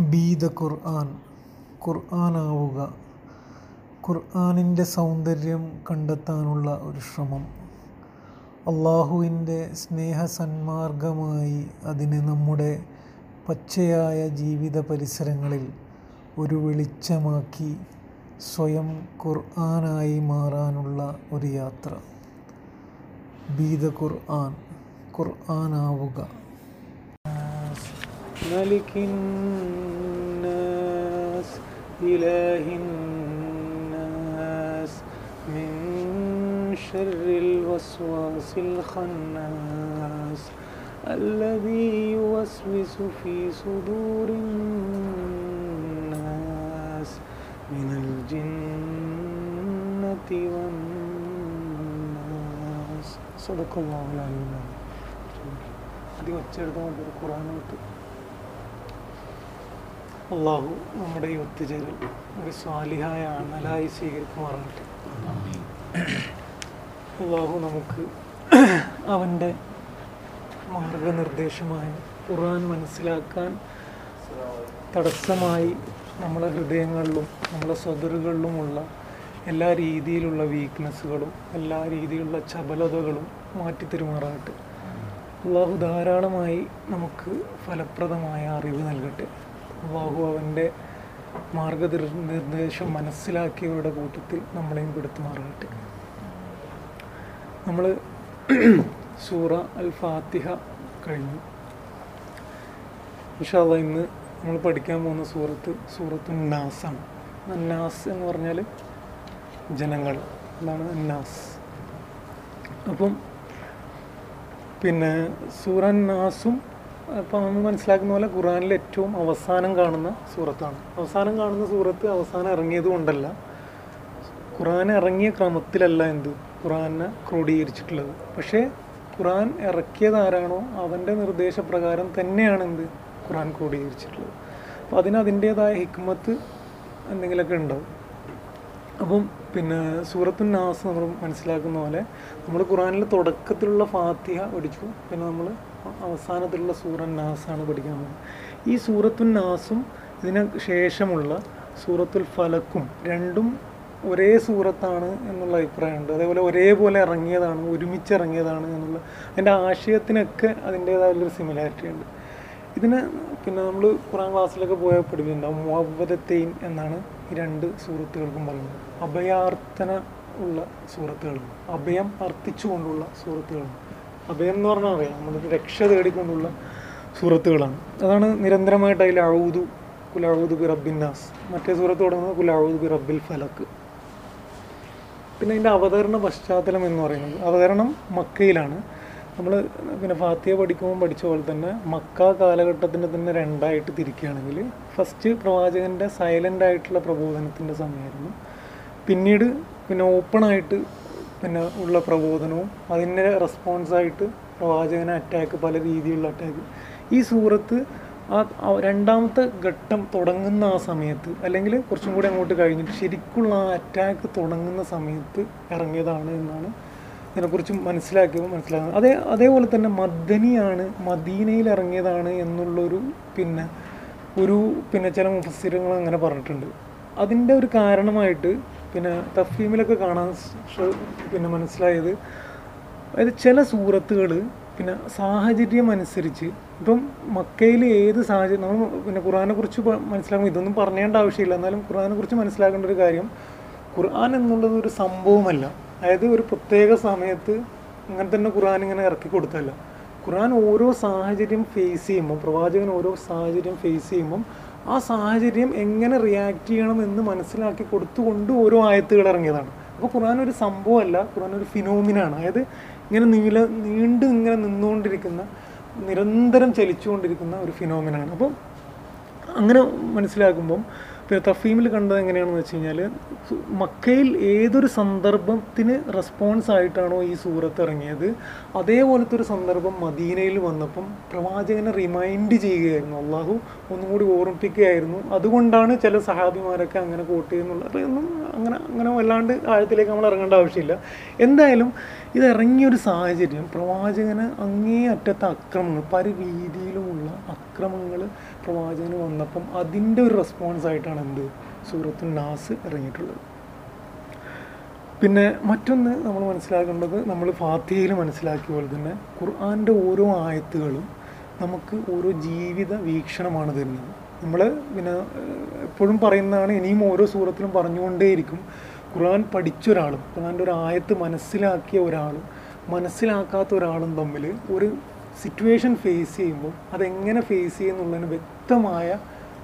B the Quran ഖുർആനാവുക ഖുർആനിന്റെ സൗന്ദര്യം കണ്ടെത്താനുള്ള ഒരു ശ്രമം. അള്ളാഹുവിന്റെ സ്നേഹസന്മാർഗമായി അതിനെ നമ്മുടെ പച്ചയായ ജീവിത പരിസരങ്ങളിൽ ഒരു വെളിച്ചമാക്കി സ്വയം ഖുർആനായി മാറാനുള്ള ഒരു യാത്ര. ബി ദ ഖുർആൻ ഖുർആനാവുക. ملك الناس إله الناس. من شر الوسواس الخناس الذي يوسوس في صدور الناس. من الجنة والناس. صدق الله العظيم. అది వచ్చేది మనకు కురాన్ ఉంటుంది അള്ളാഹു നമ്മുടെ ഈ ഒത്തുചേരൽ ഒരു സ്വാലിഹായ അമലായി സ്വീകരിക്കുമാറാകട്ടെ. അള്ളാഹു നമുക്ക് അവന്റെ മാർഗനിർദ്ദേശമായ ഖുറാൻ മനസ്സിലാക്കാൻ തടസ്സമായി നമ്മളെ ഹൃദയങ്ങളിലും നമ്മളെ സ്വതറുകളിലുമുള്ള എല്ലാ രീതിയിലുള്ള വീക്ക്നെസ്സുകളും എല്ലാ രീതിയിലുള്ള ചപലതകളും മാറ്റിത്തരുമാറാകട്ടെ. അള്ളാഹു ധാരാളമായി നമുക്ക് ഫലപ്രദമായ അറിവ് നൽകട്ടെ. അള്ളാഹു അവന്റെ മാർഗനിർദ്ദേശം മനസ്സിലാക്കിയവരുടെ കൂട്ടത്തിൽ നമ്മളെയും പെടുത്തുമാറാകട്ടെ. നമ്മൾ സൂറ അൽ ഫാത്തിഹ കഴിഞ്ഞു. ഇൻഷാല്ല ഇന്ന് നമ്മൾ പഠിക്കാൻ പോകുന്ന സൂറത്ത് സൂറത്ത് നാസാണ് അന്നാസ് എന്ന് പറഞ്ഞാൽ ജനങ്ങൾ. അതാണ് അന്നാസ് അപ്പം പിന്നെ സൂറ നാസും ഇപ്പം നമ്മൾ മനസ്സിലാക്കുന്ന പോലെ ഖുറാനിൽ ഏറ്റവും അവസാനം കാണുന്ന സൂറത്താണ്. അവസാനം കാണുന്ന സൂറത്ത് അവസാനം ഇറങ്ങിയത് കൊണ്ടല്ല. ഖുറാൻ ഇറങ്ങിയ ക്രമത്തിലല്ല എന്ത്? ഖുറാനെ ക്രോഡീകരിച്ചിട്ടുള്ളത്. പക്ഷേ ഖുറാൻ ഇറക്കിയത് ആരാണോ അവന്റെ നിർദ്ദേശപ്രകാരം തന്നെയാണ് എന്ത്? ഖുറാൻ ക്രോഡീകരിച്ചിട്ടുള്ളത്. അപ്പോൾ അതിന് അതിന്റേതായ ഹിക്മത്ത് എന്തെങ്കിലുമൊക്കെ ഉണ്ടാവും അപ്പം പിന്നെ സൂറത്തു നാസ് നമ്മൾ മനസ്സിലാക്കുന്ന പോലെ നമ്മൾ ഖുറാനിലെ തുടക്കത്തിലുള്ള ഫാത്തിഹ പഠിച്ചു. പിന്നെ നമ്മൾ അവസാനത്തിലുള്ള സൂറൻ നാസാണ് പഠിക്കാൻ പോകുന്നത്. ഈ സൂറത്തു നാസും ഇതിന് ശേഷമുള്ള സൂറത്തുൽ ഫലക്കും രണ്ടും ഒരേ സൂറത്താണ് എന്നുള്ള അഭിപ്രായമുണ്ട്. അതേപോലെ ഒരേപോലെ ഇറങ്ങിയതാണ് ഒരുമിച്ച് ഇറങ്ങിയതാണ് എന്നുള്ള അതിന്റെ ആശയത്തിനൊക്കെ അതിന്റേതായുള്ളൊരു സിമിലാരിറ്റി ഉണ്ട്. ഇതിന് പിന്നെ നമ്മൾ ഖുറാൻ ക്ലാസ്സിലൊക്കെ പോയാൽ പഠിപ്പിച്ചിട്ടുണ്ടാവും മുഹബദത്തെയിൻ എന്നാണ് ഈ രണ്ട് സൂറത്തുകൾക്കും പറയുന്നത്. അഭയാർത്ഥന ഉള്ള സൂറത്തുകളാണ് അഭയം അർത്ഥിച്ചുകൊണ്ടുള്ള സൂറത്തുകളാണ് അഭയം എന്ന് പറഞ്ഞാൽ അറിയാം. നമ്മൾ രക്ഷ തേടിക്കൊണ്ടുള്ള സുഹൃത്തുക്കളാണ്. അതാണ് നിരന്തരമായിട്ട് അതിൽ അഴുതു കുലഴുതു ബി റബ്ബിന്നാസ് മറ്റേ സുഹൃത്ത് തുടങ്ങുന്നത് കുലഴുതു ബി റബ്ബിൽ ഫലക്ക് പിന്നെ അതിന്റെ അവതരണ പശ്ചാത്തലം എന്ന് പറയുന്നത് അവതരണം മക്കയിലാണ്. നമ്മൾ പിന്നെ ഫാത്തിയ പഠിക്കുമ്പോൾ പഠിച്ച പോലെ തന്നെ മക്ക കാലഘട്ടത്തിന്റെ തന്നെ രണ്ടായിട്ട് തിരിക്കുകയാണെങ്കിൽ ഫസ്റ്റ് പ്രവാചകന്റെ സൈലന്റ് ആയിട്ടുള്ള പ്രബോധനത്തിന്റെ സമയമായിരുന്നു. പിന്നീട് പിന്നെ ഓപ്പണായിട്ട് പിന്നെ ഉള്ള പ്രബോധനവും അതിന്റെ റെസ്പോൺസായിട്ട് പ്രവാചകനെ അറ്റാക്ക് പല രീതിയിലുള്ള അറ്റാക്ക് ഈ സൂറത്ത് ആ രണ്ടാമത്തെ ഘട്ടം തുടങ്ങുന്ന ആ സമയത്ത് അല്ലെങ്കിൽ കുറച്ചും കൂടി അങ്ങോട്ട് കഴിഞ്ഞിട്ട് ശരിക്കുള്ള ആ അറ്റാക്ക് തുടങ്ങുന്ന സമയത്ത് ഇറങ്ങിയതാണ് എന്നാണ് ഇതിനെക്കുറിച്ച് മനസ്സിലാക്കിയപ്പോൾ മനസ്സിലാക്കുന്നത് അതേ അതേപോലെ തന്നെ മദനിയാണ് മദീനയിൽ ഇറങ്ങിയതാണ് എന്നുള്ളൊരു പിന്നെ ഒരു പിന്നെ ചില മുഫസ്സിരങ്ങൾ അങ്ങനെ പറഞ്ഞിട്ടുണ്ട്. അതിന്റെ ഒരു കാരണമായിട്ട് പിന്നെ തഫീമിലൊക്കെ കാണാൻ പിന്നെ മനസ്സിലായത്. അതായത് ചില സൂറത്തുകൾ പിന്നെ സാഹചര്യം അനുസരിച്ച് ഇപ്പം മക്കയിൽ ഏത് സാഹചര്യം നമ്മൾ പിന്നെ ഖുർആനെ കുറിച്ച് മനസ്സിലാക്കുമ്പോൾ ഇതൊന്നും പറഞ്ഞേണ്ട ആവശ്യമില്ല. എന്നാലും കുറിച്ച് മനസ്സിലാക്കേണ്ട ഒരു കാര്യം ഖുർആൻ എന്നുള്ളത് ഒരു സംഭവമല്ല. അതായത് ഒരു പ്രത്യേക സമയത്ത് അങ്ങനെ തന്നെ ഖുർആൻ ഇങ്ങനെ ഇറക്കി കൊടുത്തല്ല ഖുർആൻ ഓരോ സാഹചര്യം ഫേസ് ചെയ്യുമ്പോൾ പ്രവാചകൻ ഓരോ സാഹചര്യം ഫേസ് ചെയ്യുമ്പം ആ സാഹചര്യം എങ്ങനെ റിയാക്ട് ചെയ്യണം എന്ന് മനസ്സിലാക്കി കൊടുത്തുകൊണ്ട് ഓരോ ആയത്തുകൾ ഇറങ്ങിയതാണ്. അപ്പോൾ ഖുർആൻ ഒരു സംഭവമല്ല ഖുർആൻ ഒരു ഫിനോമിനാണ് അതായത് ഇങ്ങനെ നീല നീണ്ട് ഇങ്ങനെ നിന്നുകൊണ്ടിരിക്കുന്ന നിരന്തരം ചലിച്ചുകൊണ്ടിരിക്കുന്ന ഒരു ഫിനോമിനാണ് അപ്പോൾ അങ്ങനെ മനസ്സിലാക്കുമ്പം തഫീമിൽ കണ്ടത് എങ്ങനെയാണെന്ന് വെച്ച് കഴിഞ്ഞാൽ മക്കയിൽ ഏതൊരു സന്ദർഭത്തിന് റെസ്പോൺസ് ആയിട്ടാണോ ഈ സൂറത്ത് ഇറങ്ങിയത്? അതേപോലത്തെ ഒരു സന്ദർഭം മദീനയിൽ വന്നപ്പം പ്രവാചകനെ റിമൈൻഡ് ചെയ്യുകയായിരുന്നു. അള്ളാഹു ഒന്നും കൂടി ഓർമ്മിപ്പിക്കുകയായിരുന്നു. അതുകൊണ്ടാണ് ചില സഹാബിമാരൊക്കെ അങ്ങനെ കോട്ട് ചെയ്യുന്നുള്ള ഒന്നും അങ്ങനെ അങ്ങനെ വല്ലാണ്ട് ആഴത്തിലേക്ക് നമ്മൾ ഇറങ്ങേണ്ട ആവശ്യമില്ല. എന്തായാലും ഇത് ഇറങ്ങിയൊരു സാഹചര്യം പ്രവാചകന് അങ്ങേ അറ്റത്തെ അക്രമങ്ങൾ പല രീതിയിലുമുള്ള അക്രമങ്ങൾ പ്രവാചകന് വന്നപ്പം അതിന്റെ ഒരു റെസ്പോൺസ് ആയിട്ടാണ് എന്ത്? സൂറത്തുൽ നാസ് ഇറങ്ങിയിട്ടുള്ളത്. പിന്നെ മറ്റൊന്ന് നമ്മൾ മനസ്സിലാക്കേണ്ടത് നമ്മൾ ഫാത്തിഹയിൽ മനസ്സിലാക്കിയ പോലെ തന്നെ ഖുർആാന്റെ ഓരോ ആയത്തുകളും നമുക്ക് ഓരോ ജീവിത വീക്ഷണമാണ് തരുന്നത്. നമ്മൾ പിന്നെ എപ്പോഴും പറയുന്നതാണ് ഇനിയും ഓരോ സൂറത്തിലും പറഞ്ഞുകൊണ്ടേയിരിക്കും. ഖുർആൻ പഠിച്ച ഒരാളും ഖുർആന്റെ ഒരു ആയത്ത് മനസ്സിലാക്കിയ ഒരാളും മനസ്സിലാക്കാത്ത ഒരാളും തമ്മിൽ ഒരു സിറ്റുവേഷൻ ഫേസ് ചെയ്യുമ്പോൾ അതെങ്ങനെ ഫേസ് ചെയ്യുന്നുള്ളതിന് വ്യക്തമായ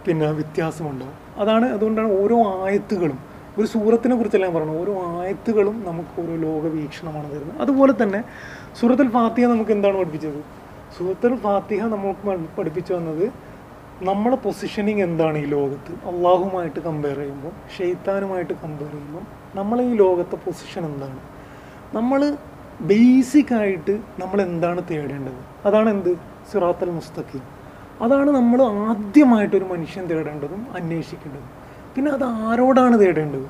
പിന്നെ വ്യത്യാസമുണ്ടാവും അതാണ് അതുകൊണ്ടാണ് ഓരോ ആയത്തുകളും ഒരു സൂറത്തിനെ കുറിച്ചല്ല ഞാൻ പറഞ്ഞു ഓരോ ആയത്തുകളും നമുക്ക് ഓരോ ലോക വീക്ഷണമാണ് തരുന്നത്. അതുപോലെ തന്നെ സൂറത്തുൽ ഫാത്തിഹ നമുക്ക് എന്താണ് പഠിപ്പിച്ചത്? സൂറത്തുൽ ഫാത്തിഹ നമുക്ക് പഠിപ്പിച്ചു വന്നത് നമ്മളെ പൊസിഷനിങ് എന്താണ് ഈ ലോകത്ത്? അള്ളാഹുമായിട്ട് കമ്പയർ ചെയ്യുമ്പോൾ ഷെയ്ത്താനുമായിട്ട് കമ്പയർ ചെയ്യുമ്പോൾ നമ്മളെ ഈ ലോകത്തെ പൊസിഷൻ എന്താണ്? നമ്മൾ ബേസിക്കായിട്ട് നമ്മൾ എന്താണ് തേടേണ്ടത്? അതാണ് എന്ത്? സിറാത്തൽ മുസ്തഖീം. അതാണ് നമ്മൾ ആദ്യമായിട്ടൊരു മനുഷ്യൻ തേടേണ്ടതും അന്വേഷിക്കേണ്ടതും. പിന്നെ അത് ആരോടാണ് തേടേണ്ടത്?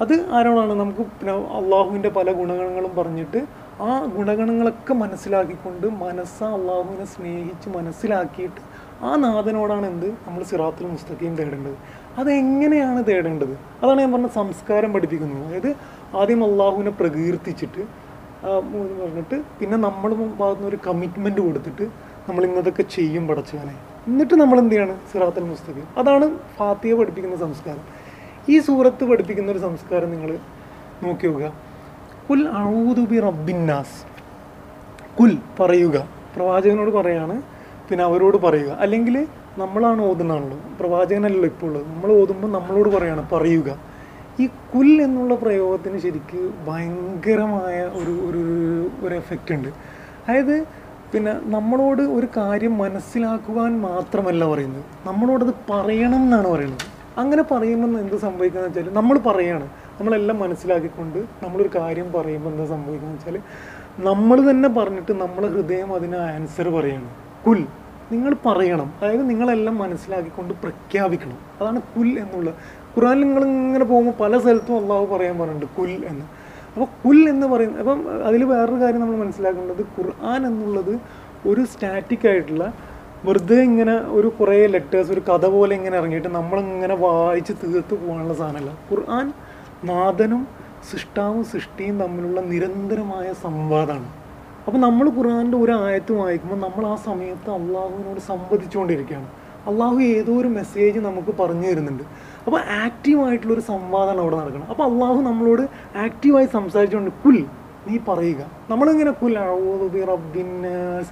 അത് ആരോടാണ്? നമുക്ക് പിന്നെ അള്ളാഹുവിന്റെ പല ഗുണഗണങ്ങളും പറഞ്ഞിട്ട് ആ ഗുണഗണങ്ങളൊക്കെ മനസ്സിലാക്കിക്കൊണ്ട് മനസ്സ അള്ളാഹുവിനെ സ്നേഹിച്ച് മനസ്സിലാക്കിയിട്ട് ആ നാഥനോടാണ് എന്ത്? നമ്മൾ സിറാത്തുൽ മുസ്തഖീം തേടേണ്ടത്. അതെങ്ങനെയാണ് തേടേണ്ടത്? അതാണ് ഞാൻ പറഞ്ഞ സംസ്കാരം പഠിപ്പിക്കുന്നത്. അതായത് ആദ്യം അള്ളാഹുവിനെ പ്രകീർത്തിച്ചിട്ട് പറഞ്ഞിട്ട് പിന്നെ നമ്മൾ ഭാഗത്തുനിന്ന് ഒരു കമ്മിറ്റ്മെന്റ് കൊടുത്തിട്ട് നമ്മൾ ഇന്നതൊക്കെ ചെയ്യും പടച്ചവനെ. എന്നിട്ട് നമ്മൾ എന്ത് ചെയ്യണം സിറാത്തൽ മുസ്തഖീം അതാണ് ഫാത്തിയെ പഠിപ്പിക്കുന്ന സംസ്കാരം. ഈ സൂറത്ത് പഠിപ്പിക്കുന്ന ഒരു സംസ്കാരം നിങ്ങൾ നോക്കി നോക്കുക. കുൽ അഴൂതുബി റബ്ബിന്നാസ് കുൽ പറയുക. പ്രവാചകനോട് പറയാണ് പിന്നെ അവരോട് പറയുക. അല്ലെങ്കിൽ നമ്മളാണ് ഓതുന്നാണല്ലോ പ്രവാചകനല്ലല്ലോ ഇപ്പോൾ ഉള്ളത്. നമ്മൾ ഓതുമ്പോൾ നമ്മളോട് പറയാണ് പറയുക. ഈ കുൽ എന്നുള്ള പ്രയോഗത്തിന് ശരിക്ക് ഭയങ്കരമായ ഒരു ഒരു- ഒരു എഫക്റ്റ് ഉണ്ട്. അതായത് പിന്നെ നമ്മളോട് ഒരു കാര്യം മനസ്സിലാക്കുവാൻ മാത്രമല്ല പറയുന്നത്. നമ്മളോടത് പറയണം എന്നാണ് പറയുന്നത്. അങ്ങനെ പറയുമ്പോൾ എന്ത് സംഭവിക്കുന്നത് വെച്ചാൽ നമ്മൾ പറയാണ്. നമ്മളെല്ലാം മനസ്സിലാക്കിക്കൊണ്ട് നമ്മളൊരു കാര്യം പറയുമ്പോൾ എന്താ സംഭവിക്കുന്നത് വെച്ചാൽ നമ്മൾ തന്നെ പറഞ്ഞിട്ട് നമ്മളെ ഹൃദയം അതിന് ആൻസർ പറയണം. കുൽ. നിങ്ങൾ പറയണം. അതായത് നിങ്ങളെല്ലാം മനസ്സിലാക്കിക്കൊണ്ട് പ്രഖ്യാപിക്കണം. അതാണ് കുൽ എന്നുള്ളത് ഖുറാനിൽ നിങ്ങൾ ഇങ്ങനെ പോകുമ്പോൾ പല സ്ഥലത്തും അള്ളാഹു പറയാൻ പറഞ്ഞിട്ടുണ്ട് കുൽ എന്ന്. അപ്പോൾ കുൽ എന്ന് പറയുന്നത് അപ്പം അതിൽ വേറൊരു കാര്യം നമ്മൾ മനസ്സിലാക്കേണ്ടത് ഖുർആൻ എന്നുള്ളത് ഒരു സ്റ്റാറ്റിക് ആയിട്ടുള്ള വെറുതെ ഇങ്ങനെ ഒരു കുറേ ലെറ്റേഴ്സ് ഒരു കഥ പോലെ ഇങ്ങനെ ഇറങ്ങിയിട്ട് നമ്മളിങ്ങനെ വായിച്ച് തീർത്ത് പോകാനുള്ള സാധനമല്ല. ഖുർആൻ നാഥനും സൃഷ്ടാവും സൃഷ്ടിയും തമ്മിലുള്ള നിരന്തരമായ സംവാദമാണ്. അപ്പോൾ നമ്മൾ ഖുർആാന്റെ ഒരു ആയത്ത് വായിക്കുമ്പോൾ നമ്മൾ ആ സമയത്ത് അള്ളാഹുവിനോട് സംവദിച്ചുകൊണ്ടിരിക്കുകയാണ്. അള്ളാഹു ഏതോ ഒരു മെസ്സേജ് നമുക്ക് പറഞ്ഞു തരുന്നുണ്ട്. അപ്പോൾ ആക്റ്റീവായിട്ടുള്ളൊരു സംവാദമാണ് അവിടെ നടക്കുന്നത്. അപ്പോൾ അള്ളാഹു നമ്മളോട് ആക്റ്റീവായി സംസാരിച്ചുകൊണ്ട് കുൽ നീ പറയുക. നമ്മളിങ്ങനെ കുൽ റബ്ബിന്നാസ്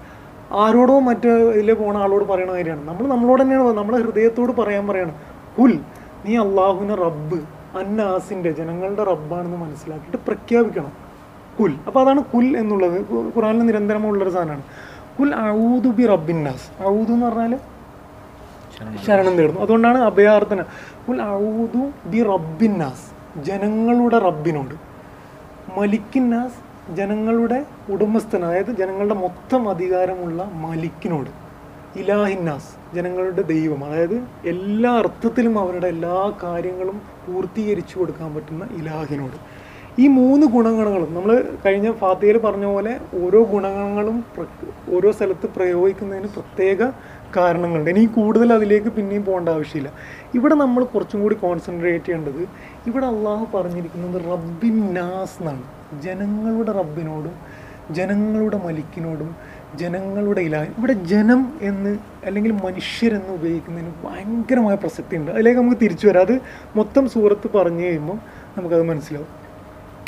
ആരോടോ മറ്റേ ഇതിൽ പോണ ആളോട് പറയുന്ന കാര്യമാണ്. നമ്മൾ നമ്മളോട് തന്നെയാണ്. നമ്മളെ ഹൃദയത്തോട് പറയാൻ പറയാണ്. കുൽ നീ അള്ളാഹുവിനെ റബ്ബ് അന്നാസിന്റെ ജനങ്ങളുടെ റബ്ബാണെന്ന് മനസ്സിലാക്കിയിട്ട് പ്രഖ്യാപിക്കണം. കുൽ. അപ്പോൾ അതാണ് കുൽ എന്നുള്ളത്. ഖുറാനിൽ നിരന്തരമുള്ളൊരു സാധനമാണ്. കുൽ ഔദു ബി റബ്ബിന്നാസ് ഔദു എന്ന് പറഞ്ഞാൽ ശരണം തേടുന്നു അതുകൊണ്ടാണ് അഭയാർത്ഥന. ഔദു റബ്ബിന്നാസ് ജനങ്ങളുടെ റബ്ബിനോട് മലിക്കിന്നാസ് ജനങ്ങളുടെ ഉടമസ്ഥൻ അതായത് ജനങ്ങളുടെ മൊത്തം അധികാരമുള്ള മലിക്കിനോട്. ഇലാഹിന്നാസ് ജനങ്ങളുടെ ദൈവം. അതായത് എല്ലാ അർത്ഥത്തിലും അവരുടെ എല്ലാ കാര്യങ്ങളും പൂർത്തീകരിച്ചു കൊടുക്കാൻ പറ്റുന്ന ഇലാഹിനോട്. ഈ മൂന്ന് ഗുണഗണങ്ങളും നമ്മൾ കഴിഞ്ഞ ഫാത്തിയയിൽ പറഞ്ഞ പോലെ ഓരോ ഗുണഗണങ്ങളും ഓരോ സ്ഥലത്ത് പ്രയോഗിക്കുന്നതിന് പ്രത്യേക കാരണങ്ങളുണ്ട്. ഇനി കൂടുതൽ അതിലേക്ക് പിന്നെയും പോകേണ്ട ആവശ്യമില്ല. ഇവിടെ നമ്മൾ കുറച്ചും കൂടി കോൺസെൻട്രേറ്റ് ചെയ്യേണ്ടത് ഇവിടെ അള്ളാഹു പറഞ്ഞിരിക്കുന്നത് റബ്ബിൻ നാസ് എന്നാണ്. ജനങ്ങളുടെ റബ്ബിനോടും ജനങ്ങളുടെ മലിക്കിനോടും ജനങ്ങളുടെ ഇല ഇവിടെ ജനം എന്ന് അല്ലെങ്കിൽ മനുഷ്യരെന്ന് ഉപയോഗിക്കുന്നതിന് ഭയങ്കരമായ പ്രസക്തി ഉണ്ട് അതിലേക്ക് നമുക്ക് തിരിച്ചു വരാം. അത് മൊത്തം സൂറത്ത് പറഞ്ഞു കഴിയുമ്പോൾ നമുക്കത് മനസ്സിലാവും.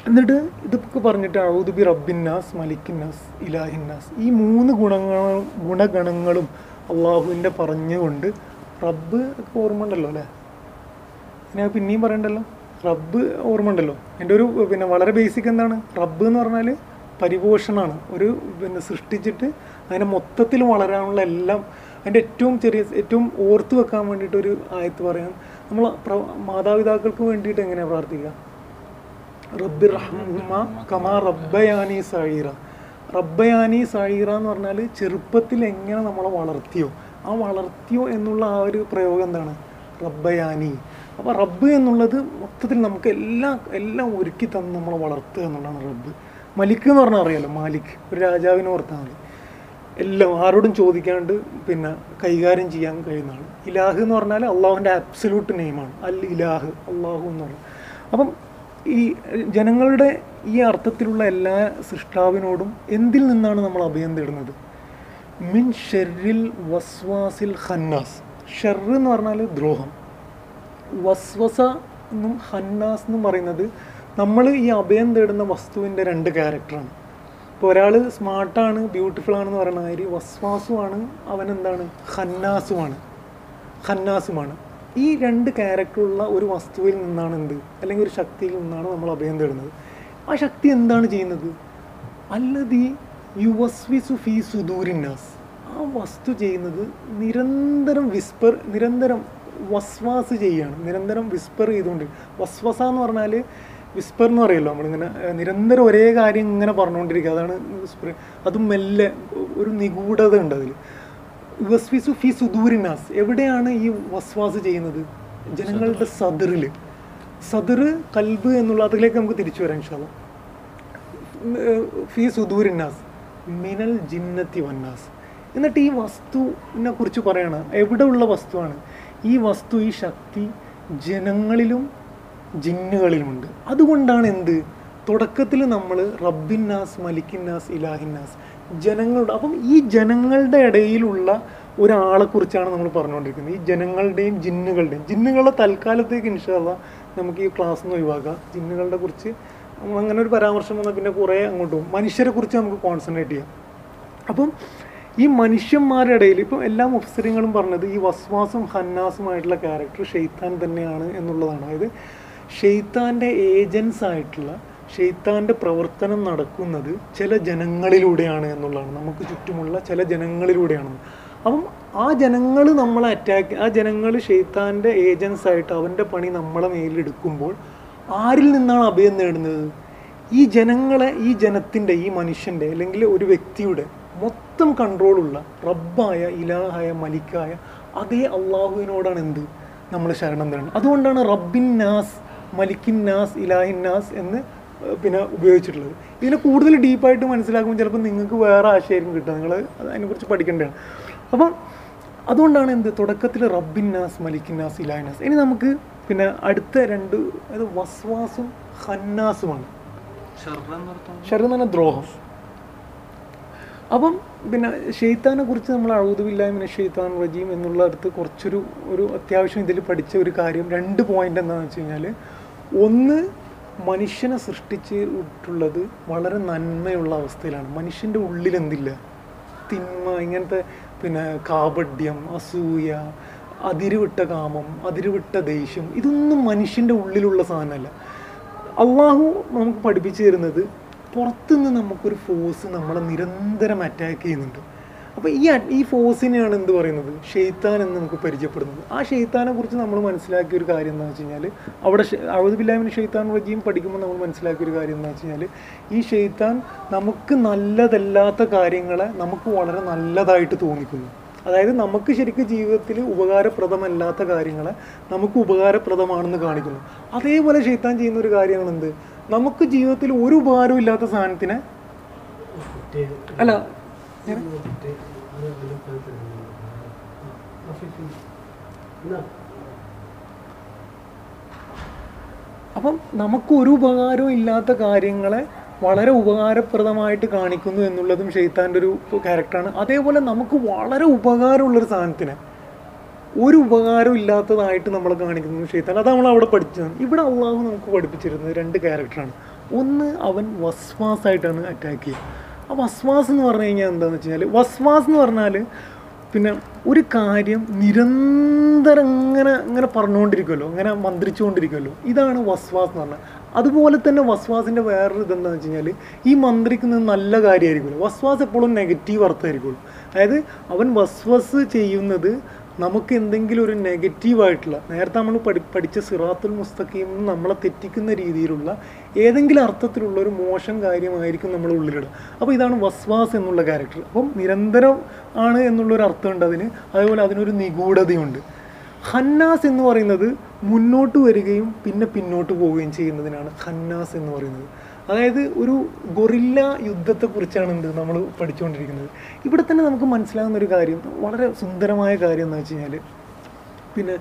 എന്നിട്ട് ഇതൊക്കെ പറഞ്ഞിട്ട് ഔദുബി റബ്ബിന്നാസ് മലിക്കിന്നാസ് ഇലാഹിന്നാസ് ഈ മൂന്ന് ഗുണങ്ങൾ ഗുണഗണങ്ങളും അള്ളാഹുവിന്റെ പറഞ്ഞുകൊണ്ട് റബ്ബ് ഓർമ്മ ഉണ്ടല്ലോ അല്ലേ? ഞാൻ പിന്നെയും പറയണ്ടല്ലോ? റബ്ബ് ഓർമ്മ ഉണ്ടല്ലോ എന്റെ ഒരു പിന്നെ വളരെ ബേസിക് എന്താണ്? റബ്ബ് എന്ന് പറഞ്ഞാൽ പരിപോഷണമാണ്. ഒരു പിന്നെ സൃഷ്ടിച്ചിട്ട് അതിനെ മൊത്തത്തിൽ വളരാനുള്ള എല്ലാം അതിന്റെ ഏറ്റവും ചെറിയ ഏറ്റവും ഓർത്ത് വെക്കാൻ വേണ്ടിയിട്ട് ഒരു ആയത്ത് പറയാം നമ്മൾ മാതാപിതാക്കൾക്ക് വേണ്ടിയിട്ട് എങ്ങനെയാണ് പ്രാർത്ഥിക്കുക? റബ്ബി റഹ്മ കമാ റബ്ബയാനി സഴീറ റബ്ബയാനി സായിറ എന്ന് പറഞ്ഞാൽ ചെറുപ്പത്തിൽ എങ്ങനെ നമ്മളെ വളർത്തിയോ ആ വളർത്തിയോ എന്നുള്ള ആ ഒരു പ്രയോഗം എന്താണ്? റബ്ബയാനി. അപ്പോൾ റബ്ബ് എന്നുള്ളത് മൊത്തത്തിൽ നമുക്ക് എല്ലാം എല്ലാം ഒരുക്കി തന്ന് നമ്മളെ വളർത്തുക എന്നുള്ളതാണ് റബ്ബ്. മലിക്ക് എന്ന് പറഞ്ഞാൽ അറിയാലോ മാലിക്. ഒരു രാജാവിനെ ഓർത്താൽ മതി. എല്ലാം ആരോടും ചോദിക്കാണ്ട് പിന്നെ കൈകാര്യം ചെയ്യാൻ കഴിയുന്നതാണ്. ഇലാഹ് എന്ന് പറഞ്ഞാൽ അള്ളാഹുവിന്റെ അബ്സലൂട്ട് നെയിമാണ് അൽ ഇലാഹ് അള്ളാഹു എന്ന് പറയുന്നത് അപ്പം ഈ ജനങ്ങളുടെ ഈ അർത്ഥത്തിലുള്ള എല്ലാ സൃഷ്ടാവിനോടും എന്തിൽ നിന്നാണ് നമ്മൾ അഭയം തേടുന്നത്? മിൻ ഷെറിൽ വസ്വാസിൽ ഹന്നാസ് ഷെറ് എന്ന് പറഞ്ഞാൽ ദ്രോഹം. വസ്വസ എന്നും ഹന്നാസ് എന്നും പറയുന്നത് നമ്മൾ ഈ അഭയം തേടുന്ന വസ്തുവിന്റെ രണ്ട് ക്യാരക്ടറാണ്. ഇപ്പോൾ ഒരാൾ സ്മാർട്ടാണ് ബ്യൂട്ടിഫുൾ ആണെന്ന് പറയുന്ന മാതിരി വസ്വാസുമാണ് അവൻ എന്താണ്? ഹന്നാസുമാണ് ഹന്നാസുമാണ് ഈ രണ്ട് ക്യാരക്ടറുള്ള ഒരു വസ്തുവിൽ നിന്നാണ് എന്ത്? അല്ലെങ്കിൽ ഒരു ശക്തിയിൽ നിന്നാണ് നമ്മൾ അഭയം തേടുന്നത്. ആ ശക്തി എന്താണ് ചെയ്യുന്നത്? അല്ലതി യുവസ്വിസു ഫീ സുദൂരിന്നാസ് ആ വസ്തു ചെയ്യുന്നത് നിരന്തരം വിസ്പർ നിരന്തരം വസ്വാസ് ചെയ്യാണ്. നിരന്തരം വിസ്പർ ചെയ്തുകൊണ്ട്. വസ്വസ എന്ന് പറഞ്ഞാൽ വിസ്പർ എന്ന് പറയുമല്ലോ നമ്മളിങ്ങനെ നിരന്തരം ഒരേ കാര്യം ഇങ്ങനെ പറഞ്ഞുകൊണ്ടിരിക്കുക. അതാണ് വിസ്പർ. അതും മെല്ലെ ഒരു നിഗൂഢത ഉണ്ട് അതിൽ വസ്വിസു ഫി സുദൂരിനാസ് എവിടെയാണ് ഈ വസ്വാസ് ചെയ്യുന്നത്? ജനങ്ങളുടെ സദറിൽ സദർ കൽബ് എന്നുള്ള അതിലേക്ക് നമുക്ക് തിരിച്ചു വരാം ഇഷ്ടം ഫി സുദൂരിന്നാസ് മിനൽ ജിന്നത്തി വന്നാസ്. എന്നിട്ട് ഈ വസ്തുവിനെ കുറിച്ച് പറയണ. എവിടെ ഉള്ള വസ്തുവാണ്? ഈ വസ്തു ഈ ശക്തി ജനങ്ങളിലും ജിന്നുകളിലുമുണ്ട്. അതുകൊണ്ടാണ് എന്ത്? തുടക്കത്തിൽ നമ്മൾ റബ്ബിന്നാസ് മലിക്കിന്നാസ് ഇലാഹിന്നാസ് ജനങ്ങളുടെ അപ്പം ഈ ജനങ്ങളുടെ ഇടയിലുള്ള ഒരാളെ കുറിച്ചാണ് നമ്മൾ പറഞ്ഞുകൊണ്ടിരിക്കുന്നത്. ഈ ജനങ്ങളുടെയും ജിന്നുകളുടെയും ജിന്നുകളുടെ തൽക്കാലത്തേക്ക് ഇൻഷാല്ല നമുക്ക് ഈ ക്ലാസ് നിന്ന് ഒഴിവാക്കാം. ജിന്നുകളുടെ കുറിച്ച് അങ്ങനെ ഒരു പരാമർശം വന്നാൽ പിന്നെ കുറേ അങ്ങോട്ട് പോകും. മനുഷ്യരെ കുറിച്ച് നമുക്ക് കോൺസെൻട്രേറ്റ് ചെയ്യാം. അപ്പം ഈ മനുഷ്യന്മാരുടെ ഇടയിൽ ഇപ്പം എല്ലാ മുഫ്സരിങ്ങളും പറഞ്ഞത് ഈ വസ്വാസും ഹന്നാസുമായിട്ടുള്ള ക്യാരക്ടർ ഷെയ്ത്താൻ തന്നെയാണ് എന്നുള്ളതാണ്. അതായത് ഷെയ്ത്താന്റെ ഏജൻസ് ആയിട്ടുള്ള ഷെയ്ത്താന്റെ പ്രവർത്തനം നടക്കുന്നത് ചില ജനങ്ങളിലൂടെയാണ് എന്നുള്ളതാണ്. നമുക്ക് ചുറ്റുമുള്ള ചില ജനങ്ങളിലൂടെയാണ്. അപ്പം ആ ജനങ്ങൾ നമ്മളെ അറ്റാക്ക് ആ ജനങ്ങൾ ഷെയ്ത്താന്റെ ഏജൻസ് ആയിട്ട് അവന്റെ പണി നമ്മളെ മേലെടുക്കുമ്പോൾ ആരിൽ നിന്നാണ് അഭയം നേടുന്നത്? ഈ ജനങ്ങളെ ഈ ജനത്തിന്റെ ഈ മനുഷ്യന്റെ അല്ലെങ്കിൽ ഒരു വ്യക്തിയുടെ മൊത്തം കൺട്രോളുള്ള റബ്ബായ ഇലാഹായ മലിക്കായ അതേ അള്ളാഹുവിനോടാണ് എന്ത്? നമ്മൾ ശരണം തരണം അതുകൊണ്ടാണ് റബ്ബിൻ നാസ് മലിക്കിൻ നാസ് ഇലാഹിൻ നാസ് എന്ന് പിന്നെ ഉപയോഗിച്ചിട്ടുള്ളത്. ഇതിനെ കൂടുതൽ ഡീപ്പായിട്ട് മനസ്സിലാക്കുമ്പോൾ ചിലപ്പോൾ നിങ്ങൾക്ക് വേറെ ആശയം കിട്ടുക. നിങ്ങൾ അതിനെക്കുറിച്ച് പഠിക്കേണ്ടതാണ്. അപ്പം അതുകൊണ്ടാണ് എന്ത് തുടക്കത്തിൽ റബ്ബിന്നാസ് മലിക്കിന്നാസ് മലിക്കിൻ നാസ് ഇലാഹിൻ നാസ് ഇനി നമുക്ക് പിന്നെ അടുത്ത രണ്ട് അത് വസ്വാസും ഹന്നാസുമാണ് എന്ന് പറഞ്ഞാൽ ദ്രോഹം. അപ്പം പിന്നെ ഷെയ്ത്താനെ കുറിച്ച് നമ്മൾ അഴുതുമില്ലായ്മ ഷെയ്ത്താൻ റജീം എന്നുള്ള അടുത്ത് കുറച്ചൊരു ഒരു അത്യാവശ്യം ഇതിൽ പഠിച്ച ഒരു കാര്യം രണ്ട് പോയിന്റ് എന്താണെന്ന് വെച്ച് കഴിഞ്ഞാൽ ഒന്ന് മനുഷ്യനെ സൃഷ്ടിച്ചിട്ടുള്ളത് വളരെ നന്മയുള്ള അവസ്ഥയിലാണ്. മനുഷ്യന്റെ ഉള്ളിൽ എന്തില്ല തിന്മ ഇങ്ങനത്തെ പിന്നെ കാപഡ്യം അസൂയ അതിരുവിട്ട കാമം അതിരുവിട്ട ദേഷ്യം ഇതൊന്നും മനുഷ്യന്റെ ഉള്ളിലുള്ള സാധനമല്ല. അള്ളാഹു നമുക്ക് പഠിപ്പിച്ചു തരുന്നത് പുറത്തുനിന്ന് നമുക്കൊരു ഫോഴ്സ് നമ്മളെ നിരന്തരം അറ്റാക്ക് ചെയ്യുന്നുണ്ട്. അപ്പോൾ ഈ ഈ ഫോഴ്സിനെയാണ് എന്ത് പറയുന്നത്? ഷെയ്ത്താൻ എന്ന് നമുക്ക് പരിചയപ്പെടുന്നത്. ആ ഷെയ്ത്താനെ കുറിച്ച് നമ്മൾ മനസ്സിലാക്കിയ ഒരു കാര്യം എന്താണെന്ന് വെച്ച് കഴിഞ്ഞാൽ അവിടെ അഴുതുബില്ലാമിന് ഷെയ്ത്താൻ റജീം പഠിക്കുമ്പോൾ നമ്മൾ മനസ്സിലാക്കിയ ഒരു കാര്യം എന്താണെന്ന് വെച്ച് കഴിഞ്ഞാൽ ഈ ഷെയ്ത്താൻ നമുക്ക് നല്ലതല്ലാത്ത കാര്യങ്ങളെ നമുക്ക് വളരെ നല്ലതായിട്ട് തോന്നിക്കുന്നു. അതായത് നമുക്ക് ശരിക്കും ജീവിതത്തിൽ ഉപകാരപ്രദമല്ലാത്ത കാര്യങ്ങളെ നമുക്ക് ഉപകാരപ്രദമാണെന്ന് കാണിക്കുന്നു. അതേപോലെ ഷെയ്ത്താൻ ചെയ്യുന്ന ഒരു കാര്യമാണ് എന്ത്? നമുക്ക് ജീവിതത്തിൽ ഒരു ഉപകാരവും ഇല്ലാത്ത സാധനത്തിനെ അല്ല അപ്പം നമുക്ക് ഒരു ഉപകാരവും ഇല്ലാത്ത കാര്യങ്ങളെ വളരെ ഉപകാരപ്രദമായിട്ട് കാണിക്കുന്നു എന്നുള്ളതും ഷെയ്ത്താന്റെ ഒരു ക്യാരക്ടറാണ് അതേപോലെ നമുക്ക് വളരെ ഉപകാരമുള്ളൊരു സാധനത്തിന് ഒരു ഉപകാരം ഇല്ലാത്തതായിട്ട് നമ്മൾ കാണിക്കുന്നു ഷെയ്ത്താൻ. അത് നമ്മൾ അവിടെ പഠിച്ചതാണ് ഇവിടെ അള്ളാഹു നമുക്ക് പഠിപ്പിച്ചിരുന്നത് രണ്ട് ക്യാരക്ടറാണ് ഒന്ന് അവൻ വസ്വാസായിട്ടാണ് അറ്റാക്ക് ചെയ്യുക ആ വസ്വാസ് എന്ന് പറഞ്ഞു കഴിഞ്ഞാൽ എന്താണെന്ന് വെച്ച് കഴിഞ്ഞാൽ വസ്വാസ് എന്ന് പറഞ്ഞാൽ പിന്നെ ഒരു കാര്യം നിരന്തരം ഇങ്ങനെ ഇങ്ങനെ പറഞ്ഞുകൊണ്ടിരിക്കുമല്ലോ ഇങ്ങനെ മന്ത്രിച്ചുകൊണ്ടിരിക്കുമല്ലോ ഇതാണ് വസ്വാസ് എന്ന് പറഞ്ഞാൽ. അതുപോലെ തന്നെ വസ്വാസിന്റെ വേറൊരു ഇതെന്താണെന്ന് വെച്ച് കഴിഞ്ഞാൽ ഈ മന്ത്രിക്കുന്നത് നല്ല കാര്യമായിരിക്കുമല്ലോ. വസ്വാസ് എപ്പോഴും നെഗറ്റീവ് അർത്ഥമായിരിക്കുള്ളൂ അതായത് അവൻ വസ്വസ് ചെയ്യുന്നത് നമുക്ക് എന്തെങ്കിലും ഒരു നെഗറ്റീവായിട്ടുള്ള നേരത്തെ നമ്മൾ പഠി പഠിച്ച സിറാത്തുൽ മുസ്തഖീം നമ്മളെ തെറ്റിക്കുന്ന രീതിയിലുള്ള ഏതെങ്കിലും അർത്ഥത്തിലുള്ള ഒരു മോശം കാര്യമായിരിക്കും നമ്മൾ ഉള്ളിലിടുക. അപ്പോൾ ഇതാണ് വസ്വാസ് എന്നുള്ള ക്യാരക്ടർ അപ്പം നിരന്തരം ആണ് എന്നുള്ളൊരു അർത്ഥമുണ്ട് അതിന്. അതേപോലെ അതിനൊരു നിഗൂഢതയുണ്ട്. ഹന്നാസ് എന്ന് പറയുന്നത് മുന്നോട്ട് വരികയും പിന്നെ പിന്നോട്ട് പോവുകയും ചെയ്യുന്നതിനാണ് ഹന്നാസ് എന്ന് പറയുന്നത്. അതായത് ഒരു ഗൊറില്ല യുദ്ധത്തെക്കുറിച്ചാണ് എന്ത് നമ്മൾ പഠിച്ചുകൊണ്ടിരിക്കുന്നത്. ഇവിടെ തന്നെ നമുക്ക് മനസ്സിലാകുന്ന ഒരു കാര്യം വളരെ സുന്ദരമായ കാര്യം എന്ന് വെച്ച് കഴിഞ്ഞാൽ പിന്നെ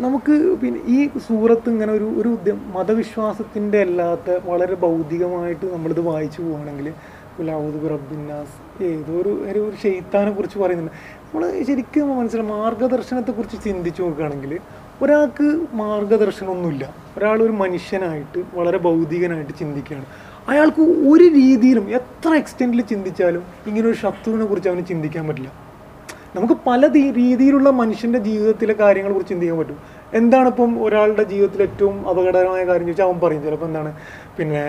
നമുക്ക് പിന്നെ ഈ സൂറത്ത് ഇങ്ങനെ ഒരു ഒരു മതവിശ്വാസത്തിന്റെ അല്ലാത്ത വളരെ ഭൗതികമായിട്ട് നമ്മളിത് വായിച്ചു പോവുകയാണെങ്കിൽ ലൗദ് റബ്ബിന്നാസ് ഏതോ ഒരു ഒരു ഒരു ഷെയ്ത്താനെ കുറിച്ച് പറയുന്നുണ്ട്. നമ്മൾ ശരിക്കും മനസ്സിലായി മാർഗദർശനത്തെക്കുറിച്ച് ചിന്തിച്ചു നോക്കുകയാണെങ്കിൽ ഒരാൾക്ക് മാർഗദർശനമൊന്നുമില്ല. ഒരാൾ ഒരു മനുഷ്യനായിട്ട് വളരെ ഭൗതികനായിട്ട് ചിന്തിക്കുകയാണ്. അയാൾക്ക് ഒരു രീതിയിലും എത്ര എക്സ്റ്റെന്റിൽ ചിന്തിച്ചാലും ഇങ്ങനെ ഒരു ശത്രുവിനെ കുറിച്ച് അവന് ചിന്തിക്കാൻ പറ്റില്ല. നമുക്ക് പല രീതിയിലുള്ള മനുഷ്യന്റെ ജീവിതത്തിലെ കാര്യങ്ങളെ കുറിച്ച് ചിന്തിക്കാൻ പറ്റും. എന്താണ് ഇപ്പം ഒരാളുടെ ജീവിതത്തിൽ ഏറ്റവും അപകടകരമായ കാര്യം ചോദിച്ചാൽ അവൻ പറയും. ചിലപ്പോൾ എന്താണ്? പിന്നെ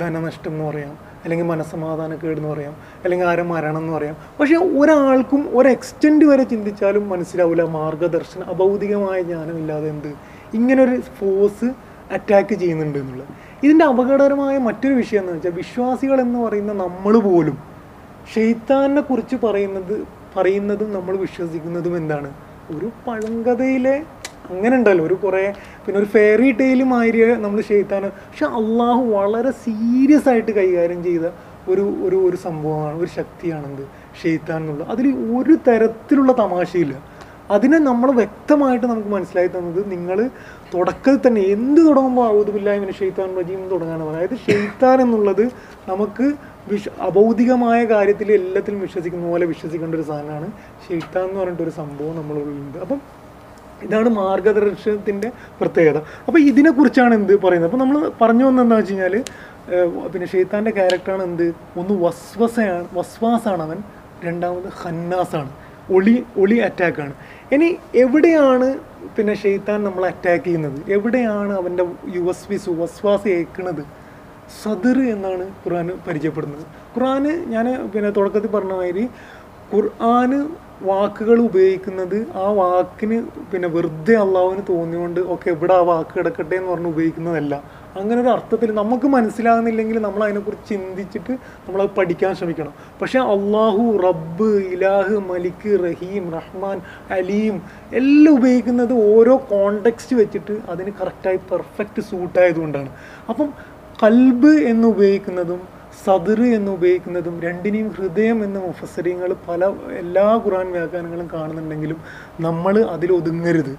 ധനനഷ്ടം എന്ന് പറയാം. അല്ലെങ്കിൽ മനസ്സമാധാനക്കേട് എന്ന് പറയാം. അല്ലെങ്കിൽ ആരും മരണം എന്ന് പറയാം. പക്ഷേ ഒരാൾക്കും ഒരു എക്സ്റ്റെൻഡ് വരെ ചിന്തിച്ചാലും മനസ്സിലാവില്ല. മാർഗദർശനം അഭൗതികമായ ജ്ഞാനമില്ലാതെ എന്ത്? ഇങ്ങനൊരു ഫോഴ്സ് അറ്റാക്ക് ചെയ്യുന്നുണ്ട് എന്നുള്ളത്. ഇതിന്റെ അപകടകരമായ മറ്റൊരു വിഷയം എന്ന് വെച്ചാൽ വിശ്വാസികൾ എന്ന് പറയുന്ന നമ്മൾ പോലും ഷെയ്ത്താനെ കുറിച്ച് പറയുന്നത് പറയുന്നതും നമ്മൾ വിശ്വസിക്കുന്നതും എന്താണ്? ഒരു പഴങ്കഥയിലെ അങ്ങനെ ഉണ്ടല്ലോ. ഒരു കുറേ പിന്നെ ഒരു ഫെയറി ടെയിൽ മാതിരി നമ്മൾ ചെയ്താണ്. പക്ഷെ അള്ളാഹു വളരെ സീരിയസ് ആയിട്ട് കൈകാര്യം ചെയ്ത ഒരു ഒരു ഒരു സംഭവമാണ് ഒരു ശക്തിയാണെന്ത്? ഷെയ്ത്താൻ എന്നുള്ളത്. അതിൽ ഒരു തരത്തിലുള്ള തമാശയില്ല. അതിനെ നമ്മൾ വ്യക്തമായിട്ട് നമുക്ക് മനസ്സിലായി തന്നത് നിങ്ങൾ തുടക്കത്തിൽ തന്നെ എന്ത് തുടങ്ങുമ്പോൾ ഔദുബില്ലായ്മ ഷെയ്ത്താൻ റജീം തുടങ്ങാനുള്ളത് അതായത് ഷെയ്ത്താൻ എന്നുള്ളത് നമുക്ക് വിശ അഭൗതികമായ കാര്യത്തിൽ എല്ലാത്തിലും വിശ്വസിക്കുന്ന പോലെ വിശ്വസിക്കേണ്ട ഒരു സാധനമാണ് ഷെയ്ത്താൻ എന്ന് പറഞ്ഞിട്ട് ഒരു സംഭവം നമ്മളുള്ളിലുണ്ട്. അപ്പം ഇതാണ് മാർഗദർശനത്തിന്റെ പ്രത്യേകത. അപ്പോൾ ഇതിനെക്കുറിച്ചാണ് എന്ത് പറയുന്നത്? അപ്പോൾ നമ്മൾ പറഞ്ഞു വന്നെന്താ വെച്ച് കഴിഞ്ഞാൽ പിന്നെ ഷെയ്ത്താന്റെ ക്യാരക്ടറാണ് എന്ത്? ഒന്ന് വസ്വസയാണ് വസ്വാസാണ് അവൻ രണ്ടാമത് ഹന്നാസാണ് ഒളി ഒളി അറ്റാക്കാണ്. ഇനി എവിടെയാണ് പിന്നെ ഷെയ്ത്താൻ നമ്മൾ അറ്റാക്ക് ചെയ്യുന്നത്? എവിടെയാണ് അവന്റെ യുവസ്വി സുവസ്വാസ് ഏൽക്കുന്നത്? സദർ എന്നാണ് ഖുർആൻ പരിചയപ്പെടുന്നത്. ഖുർആൻ ഞാൻ പിന്നെ തുടക്കത്തിൽ പറഞ്ഞ മാതിരി ഖുർആൻ വാക്കുകൾ ഉപയോഗിക്കുന്നത് ആ വാക്കിന് പിന്നെ വെറുതെ അള്ളാഹുവിന് തോന്നിയുകൊണ്ട് ഓക്കെ ഇവിടെ ആ വാക്ക് കിടക്കട്ടെ എന്ന് പറഞ്ഞ് ഉപയോഗിക്കുന്നതല്ല. അങ്ങനെ ഒരു അർത്ഥത്തിൽ നമുക്ക് മനസ്സിലാകുന്നില്ലെങ്കിൽ നമ്മൾ അതിനെക്കുറിച്ച് ചിന്തിച്ചിട്ട് നമ്മൾ അത് പഠിക്കാൻ ശ്രമിക്കണം. പക്ഷേ അള്ളാഹു റബ്ബ് ഇലാഹ് മലിക്ക് റഹീം റഹ്മാൻ അലീം എല്ലാം ഉപയോഗിക്കുന്നത് ഓരോ കോണ്ടെക്സ്റ്റ് വെച്ചിട്ട് അതിന് കറക്റ്റായി പെർഫെക്റ്റ് സൂട്ടായതുകൊണ്ടാണ് അപ്പം കൽബ് എന്ന് ഉപയോഗിക്കുന്നതും സദർ എന്ന് ഉപയോഗിക്കുന്നതും രണ്ടിനെയും ഹൃദയം എന്ന മുഫസരിങ്ങൾ പല എല്ലാ ഖുറാൻ വ്യാഖ്യാനങ്ങളും കാണുന്നുണ്ടെങ്കിലും നമ്മൾ അതിൽ ഒതുങ്ങരുത്.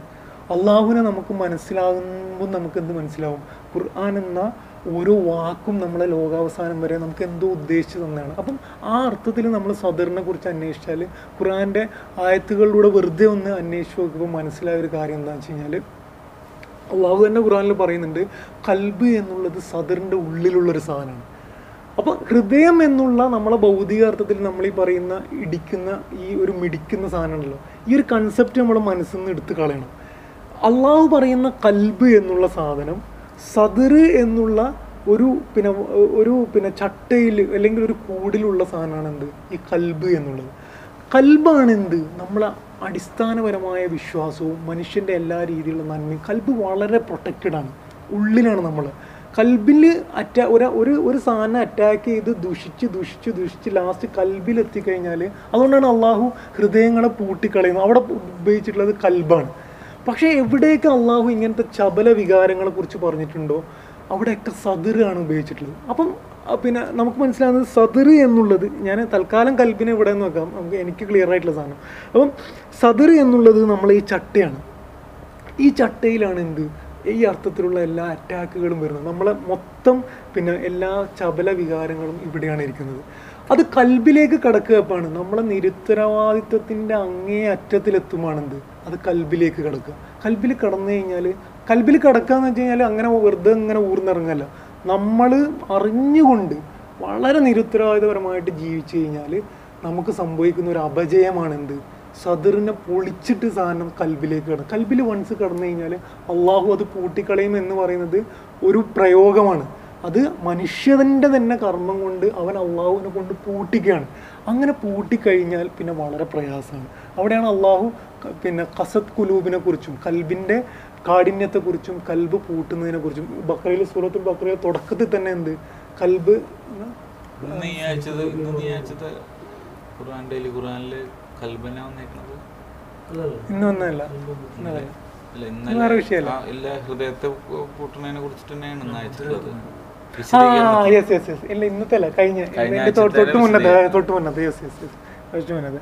അള്ളാഹുവിനെ നമുക്ക് മനസ്സിലാകുമ്പോൾ നമുക്ക് എന്ത് മനസ്സിലാവും? ഖുർആൻ എന്ന ഓരോ വാക്കും നമ്മളെ ലോകാവസാനം വരെ നമുക്ക് എന്തോ ഉദ്ദേശിച്ചു തന്നെയാണ് അപ്പം ആ അർത്ഥത്തിൽ നമ്മൾ സദറിനെ കുറിച്ച് അന്വേഷിച്ചാൽ ഖുർആന്റെ ആയത്തുകളിലൂടെ വെറുതെ ഒന്ന് അന്വേഷിച്ച് നോക്കുമ്പോൾ മനസ്സിലായ ഒരു കാര്യം എന്താണെന്ന് വെച്ച് കഴിഞ്ഞാൽ അള്ളാഹു തന്നെ ഖുറാനിൽ പറയുന്നുണ്ട് കൽബ് എന്നുള്ളത് സദറിന്റെ ഉള്ളിലുള്ളൊരു സാധനമാണ്. അപ്പോൾ ഹൃദയം എന്നുള്ള നമ്മളെ ഭൗതികാർത്ഥത്തിൽ നമ്മൾ ഈ പറയുന്ന ഇടിക്കുന്ന ഈ ഒരു മിടിക്കുന്ന സാധനമുണ്ടല്ലോ ഈ ഒരു കൺസെപ്റ്റ് നമ്മൾ മനസ്സിൽ നിന്ന് എടുത്ത് കളയണം. അള്ളാഹു പറയുന്ന കൽബ് എന്നുള്ള സാധനം സദർ എന്നുള്ള ഒരു പിന്നെ ഒരു പിന്നെ ചട്ടയിൽ അല്ലെങ്കിൽ ഒരു കൂടിലുള്ള സാധനമാണ് എന്ത് ഈ കൽബ് എന്നുള്ളത്. കൽബാണ് എന്ത് നമ്മളെ അടിസ്ഥാനപരമായ വിശ്വാസവും മനുഷ്യന്റെ എല്ലാ രീതിയിലുള്ള നന്മയും. കൽബ് വളരെ പ്രൊട്ടക്റ്റഡ് ആണ്. ഉള്ളിലാണ് നമ്മൾ കൽബിൽ അറ്റാ ഒരു ഒരു ഒരു സാധനം അറ്റാക്ക് ചെയ്ത് ദുഷിച്ച് ദുഷിച്ച് ദുഷിച്ച് ലാസ്റ്റ് കൽബിൽ എത്തിക്കഴിഞ്ഞാൽ അതുകൊണ്ടാണ് അള്ളാഹു ഹൃദയങ്ങളെ പൂട്ടിക്കളയുന്നത്. അവിടെ ഉപയോഗിച്ചിട്ടുള്ളത് കൽബാണ്. പക്ഷേ എവിടെയൊക്കെ അള്ളാഹു ഇങ്ങനത്തെ ചപല വികാരങ്ങളെ കുറിച്ച് പറഞ്ഞിട്ടുണ്ടോ? അവിടെയൊക്കെ സദറാണ് ഉപയോഗിച്ചിട്ടുള്ളത്. അപ്പം പിന്നെ നമുക്ക് മനസ്സിലാകുന്നത് സദർ എന്നുള്ളത് ഞാൻ തൽക്കാലം കൽബിനെ ഇവിടെ നിന്ന് വെക്കാം. നമുക്ക് എനിക്ക് ക്ലിയർ ആയിട്ടുള്ള സാധനം. അപ്പം സദർ എന്നുള്ളത് നമ്മൾ ഈ ചട്ടയാണ്. ഈ ചട്ടയിലാണ് എന്ത്? ഈ അർത്ഥത്തിലുള്ള എല്ലാ അറ്റാക്കുകളും വരുന്നത്. നമ്മളെ മൊത്തം പിന്നെ എല്ലാ ചപല വികാരങ്ങളും ഇവിടെയാണ് ഇരിക്കുന്നത്. അത് കൽബിലേക്ക് കടക്കുകയപ്പാണ് നമ്മളെ നിരുത്തരവാദിത്വത്തിന്റെ അങ്ങേ അറ്റത്തിലെത്തുമാണെന്ത് അത് കൽബിലേക്ക് കടക്കുക. കൽബിൽ കടന്നു കഴിഞ്ഞാൽ കൽബിൽ കിടക്കുക എന്ന് വെച്ച് കഴിഞ്ഞാൽ അങ്ങനെ വെറുതെ ഇങ്ങനെ ഊർന്നിറങ്ങല്ല. നമ്മൾ അറിഞ്ഞുകൊണ്ട് വളരെ നിരുത്തരവാദിതപരമായിട്ട് ജീവിച്ചു കഴിഞ്ഞാൽ നമുക്ക് സംഭവിക്കുന്ന ഒരു അപജയമാണ് എന്ത് സദറിനെ പൊളിച്ചിട്ട് സാധനം കൽബിലേക്ക് കിടക്കും കൽബിൽ വൺസ് കടന്നു കഴിഞ്ഞാൽ അള്ളാഹു അത് പൂട്ടിക്കളയും എന്ന് പറയുന്നത് ഒരു പ്രയോഗമാണ്. അത് മനുഷ്യന്റെ തന്നെ കർമ്മം കൊണ്ട് അവൻ അള്ളാഹുവിനെ കൊണ്ട് പൂട്ടിക്കുകയാണ്. അങ്ങനെ പൂട്ടിക്കഴിഞ്ഞാൽ പിന്നെ വളരെ പ്രയാസമാണ്. അവിടെയാണ് അള്ളാഹു പിന്നെ കസത് കുലൂബിനെ കുറിച്ചും കൽബിന്റെ കാഠിന്യത്തെക്കുറിച്ചും കൽബ് പൂട്ടുന്നതിനെ കുറിച്ചും ബക്രയിൽ സൂറത്തുൽ ബക്രയിൽ തുടക്കത്തിൽ തന്നെ എന്ത്? കൽബ്? ഇന്ന് വേറെ വിഷയമല്ല. ഇല്ല ഹൃദയത്തെ പൂ- പൂട്ടുന്നതിനെ കുറിച്ചിട്ട് തന്നെയാണ് ഇന്ന് അയച്ചിട്ടുള്ളത് ആ വിശദീകരണം. യെസ് യെസ് യെസ് ഇല്ല ഇന്നത്തെ അല്ല കഴിഞ്ഞ. തൊട്ട് മുന്നത്തെ തൊട്ട് മുന്നത്തെ. യെസ് യെസ് യെസ് തൊട്ട് മുന്നത്തെ.